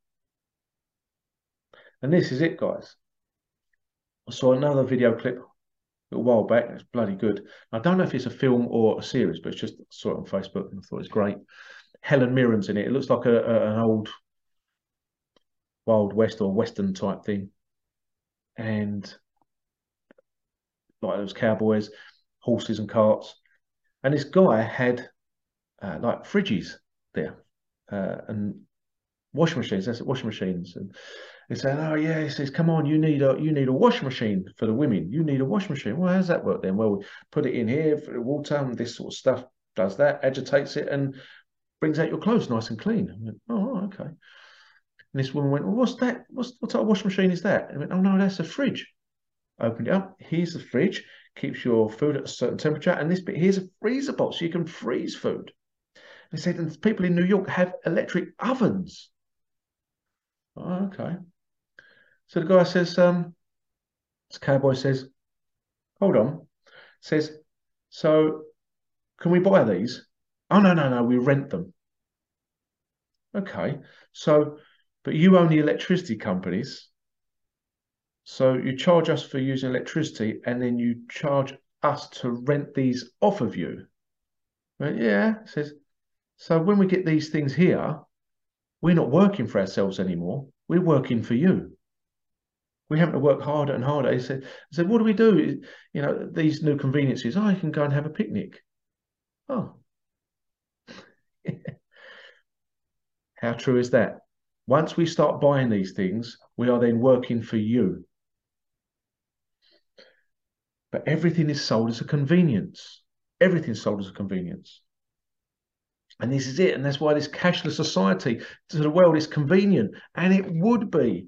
And this is it, guys. I saw another video clip a while back. It's bloody good. I don't know if it's a film or a series, but it's just I saw it on Facebook and I thought it's great. Helen Mirren's in it. It looks like a, a, an old Wild West or Western type thing. And like those cowboys, horses and carts. And this guy had uh, like fridges there uh, and washing machines. That's it, washing machines. And he said, "Oh yeah," he says, "Come on, you need a you need a washing machine for the women. You need a washing machine. Well, how does that work then? Well, we put it in here for the water, and this sort of stuff does that, agitates it, and brings out your clothes nice and clean." Went, "Oh, okay." And this woman went, well, "What's that? What's what type of washing machine is that?" I went, "Oh no, that's a fridge." Opened it up. Here's the fridge. Keeps your food at a certain temperature, and this bit here's a freezer box so you can freeze food. They said, and people in New York have electric ovens. Oh, okay. So the guy says, um, this cowboy says, hold on, says, so can we buy these? Oh, no, no, no, we rent them. Okay, so, but you own the electricity companies. So you charge us for using electricity and then you charge us to rent these off of you. But yeah, says, so when we get these things here, we're not working for ourselves anymore. We're working for you. We have to work harder and harder. He said, I said, what do we do? You know, these new conveniences. Oh, can go and have a picnic. Oh. How true is that? Once we start buying these things, we are then working for you. But everything is sold as a convenience. Everything's sold as a convenience. And this is it. And that's why this cashless society to the world is convenient. And it would be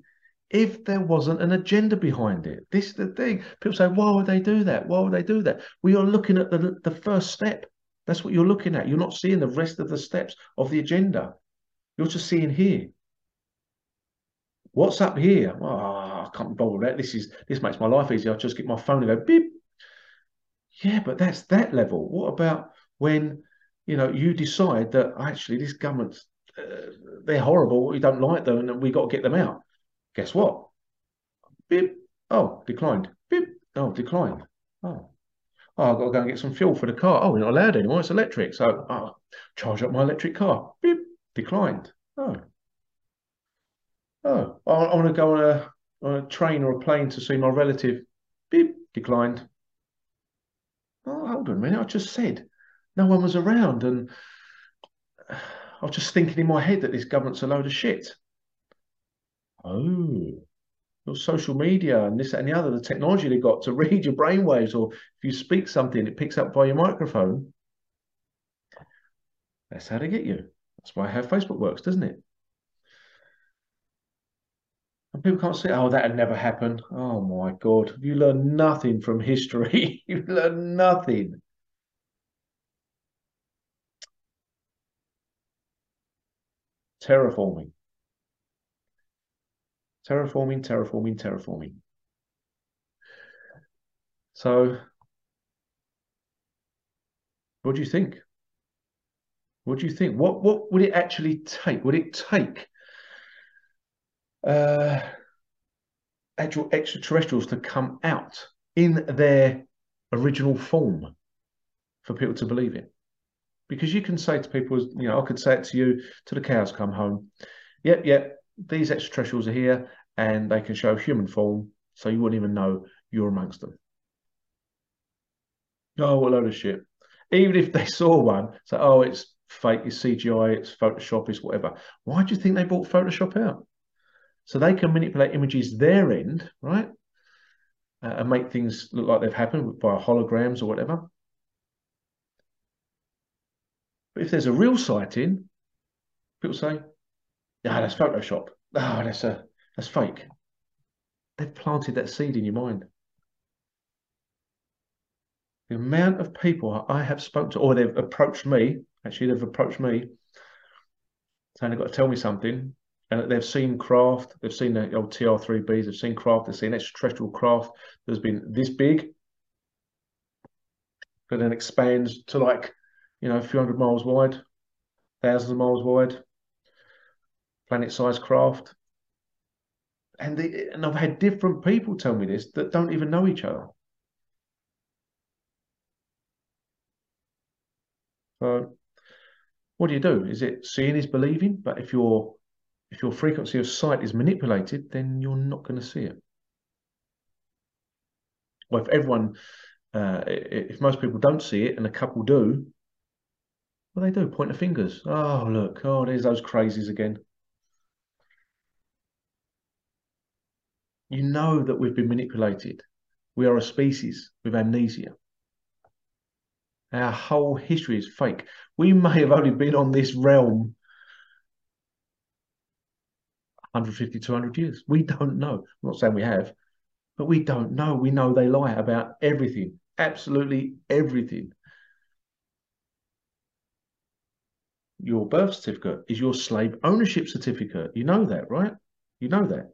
if there wasn't an agenda behind it. This is the thing. People say, why would they do that? Why would they do that? We are looking at the, the first step. That's what you're looking at. You're not seeing the rest of the steps of the agenda. You're just seeing here. What's up here? Oh, I can't be bothered with that. This is this makes my life easier. I just get my phone and go beep. Yeah, but that's that level. What about when you know, you decide that actually this government, uh, they're horrible, we don't like them, and we got to get them out. Guess what? Beep. Oh, declined. Beep. Oh, declined. Oh. Oh, I've got to go and get some fuel for the car. Oh, we're not allowed anymore. It's electric. So, oh, charge up my electric car. Beep. Declined. Oh. Oh, I, I want to go on a, on a train or a plane to see my relative. Beep. Declined. Oh, hold on a minute. I just said no one was around. And I was just thinking in my head that this government's a load of shit. Oh, your social media and this and the other, the technology they got to read your brainwaves, or if you speak something, it picks up by your microphone. That's how they get you. That's why how Facebook works, doesn't it? And people can't say, oh, that had never happened. Oh my God. You learn nothing from history. you learn nothing. terraforming. Terraforming, terraforming, terraforming. So, what do you think? What do you think? What what would it actually take? Would it take uh, actual extraterrestrials to come out in their original form for people to believe in. because you can say to people, you know, I could say it to you till the cows come home. Yep, yep, these extraterrestrials are here and they can show human form, so you wouldn't even know you're amongst them. Oh, what a load of shit. Even if they saw one, say, oh, it's fake, it's CGI, it's Photoshop, it's whatever. Why do you think they bought Photoshop out? So they can manipulate images their end, right? Uh, and make things look like they've happened via holograms or whatever. But if there's a real sighting, people say, "Ah, that's Photoshop. Ah, that's a that's fake." They've planted that seed in your mind. The amount of people I have spoken to, or they've approached me, actually, they've approached me saying they've got to tell me something, and they've seen craft, they've seen the old TR3Bs, they've seen craft, they've seen extraterrestrial craft that's been this big, but then expands to like, you know, a few hundred miles wide, thousands of miles wide, planet-sized craft. And they, and I've had different people tell me this that don't even know each other. So, what do you do? Is it seeing is believing? But if your if your frequency of sight is manipulated, then you're not going to see it. Well, if everyone, uh, if most people don't see it and a couple do, well, they do? Point the fingers. Oh, look. Oh, there's those crazies again. You know that we've been manipulated. We are a species with amnesia. Our whole history is fake. We may have only been on this realm 150, 200 years. We don't know. I'm not saying we have, but we don't know. We know they lie about everything, absolutely everything. Your birth certificate is your slave ownership certificate. You know that, right? You know that.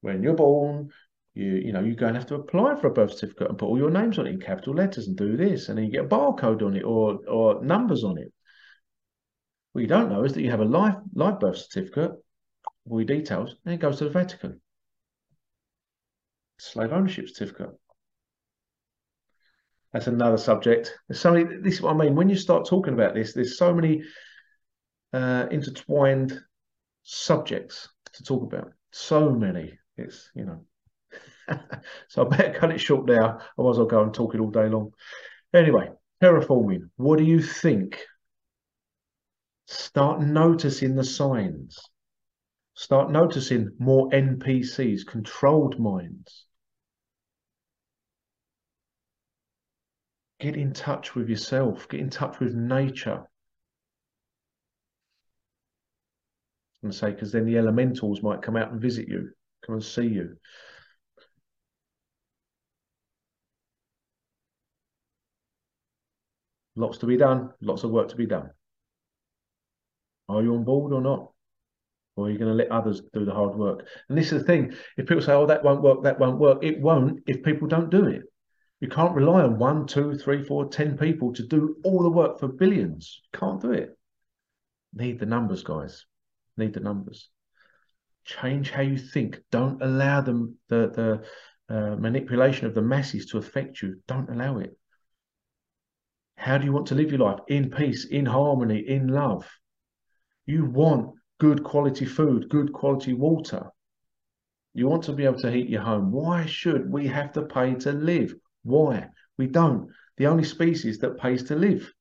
When you're born, you you know, you're going to have to apply for a birth certificate and put all your names on it in capital letters and do this, and then you get a barcode on it or or numbers on it. What you don't know is that you have a live live birth certificate, all your details, and it goes to the Vatican. Slave ownership certificate. That's another subject. There's so many. This is what I mean. When you start talking about this, there's so many uh, intertwined subjects to talk about. So many. It's you know so I better cut it short now, otherwise I'll go and talk it all day long. Anyway, terraforming. What do you think? Start noticing the signs. Start noticing more NPCs, controlled minds. Get in touch with yourself. Get in touch with nature. And say, because then the elementals might come out and visit you, come and see you. Lots to be done, lots of work to be done. Are you on board or not? Or are you going to let others do the hard work? And this is the thing if people say, oh, that won't work, that won't work, it won't if people don't do it. You can't rely on one, two, three, four, ten people to do all the work for billions. Can't do it. Need the numbers, guys. Need the numbers. Change how you think. Don't allow them the the uh, manipulation of the masses to affect you. Don't allow it. How do you want to live your life? In peace, in harmony, in love. You want good quality food, good quality water. You want to be able to heat your home. Why should we have to pay to live? Why? We don't. The only species that pays to live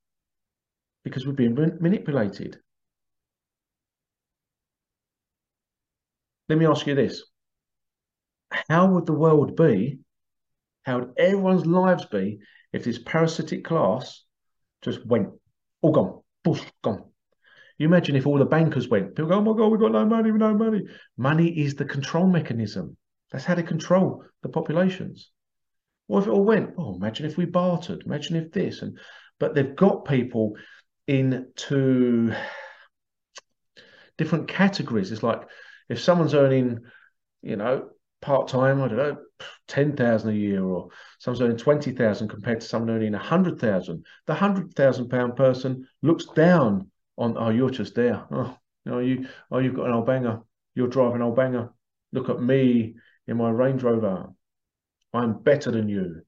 because we've been manipulated. Let me ask you this. How would the world be? How would everyone's lives be if this parasitic class just went, all gone, poof, gone. You imagine if all the bankers went, people go, oh my God, we've got no money, we no money. Money is the control mechanism. That's how they control the populations. What if it all went? Oh, imagine if we bartered. Imagine if this. And but they've got people into different categories. It's like if someone's earning, you know, part time, I don't know, 10,000 a year or someone's earning 20,000 compared to someone earning 100,000. The 100,000 pound person looks down on, oh, you're just there. Oh, you know, you, oh, you've got an old banger. You're driving an old banger. Look at me in my Range Rover. I'm better than you.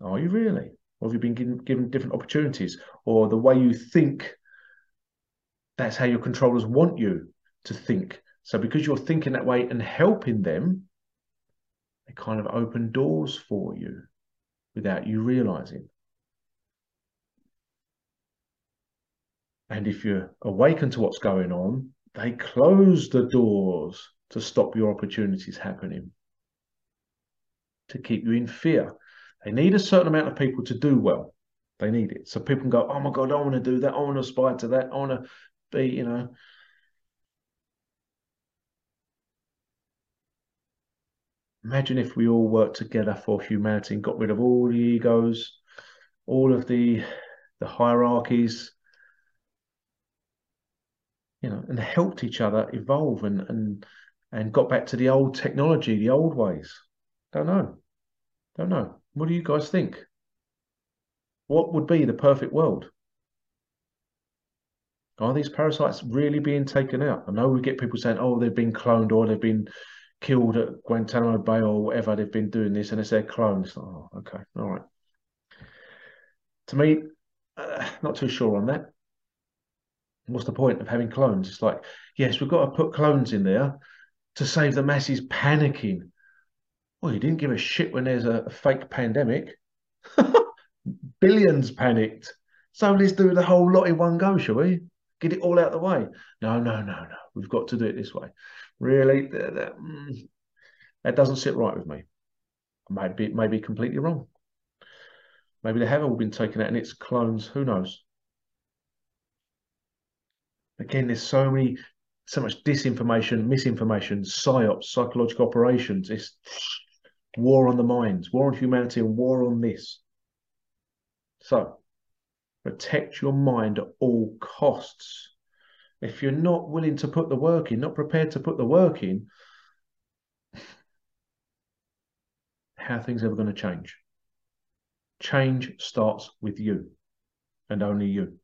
Are you really? Or have you been given, given different opportunities? Or the way you think, that's how your controllers want you to think so because you're thinking that way and helping them, they kind of open doors for you without you realizing. And if you're awakened to what's going on, they close the doors to stop your opportunities happening, to keep you in fear. They need a certain amount of people to do well. They need it. So people can go, oh my God, I want to do that. I want to aspire to that. I want to be, you know, Imagine if we all worked together for humanity and got rid of all the egos, all of the the hierarchies, you know, and helped each other evolve and and and got back to the old technology, the old ways. Don't know. Don't know. What do you guys think? What would be the perfect world? Are these parasites really being taken out? I know we get people saying, oh, they've been cloned or they've been killed at Guantanamo Bay or whatever. They've been doing this and it's their clones. Oh, okay. All right. To me, uh, not too sure on that. What's the point of having clones? It's like, yes, we've got to put clones in there to save the masses panicking. Well, you didn't give a shit when there's a, a fake pandemic. Billions panicked. So let's do the whole lot in one go, shall we? Get it all out of the way. No, no, no, no. We've got to do it this way. Really, that, that, mm, that doesn't sit right with me. Maybe it may be completely wrong. Maybe they have all been taken out and it's clones. Who knows? Again, there's so many, so much disinformation, misinformation, psyops, psychological operations. It's war on the minds, war on humanity, and war on this. So, protect your mind at all costs. If you're not willing to put the work in, not prepared to put the work in, how things ever going to change? Change starts with you and only you.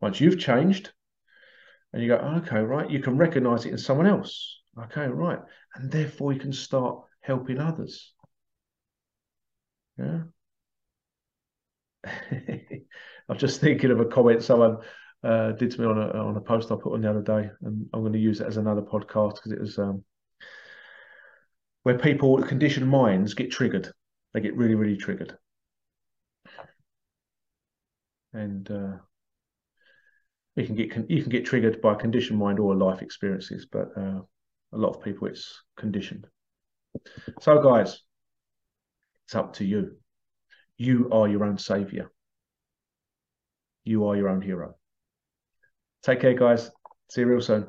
Once you've changed, and you go, okay, right, you can recognize it in someone else. Okay, right. And therefore you can start helping others. Yeah. I'm just thinking of a comment someone uh, did to me on a on a post I put on the other day, and I'm going to use it as another podcast because it was um, where people with conditioned minds get triggered. They get really, really triggered, and uh, you can get you can get triggered by conditioned mind or life experiences, but uh, a lot of people it's conditioned. So, guys, it's up to you. You are your own savior. You are your own hero. Take care, guys. See you real soon.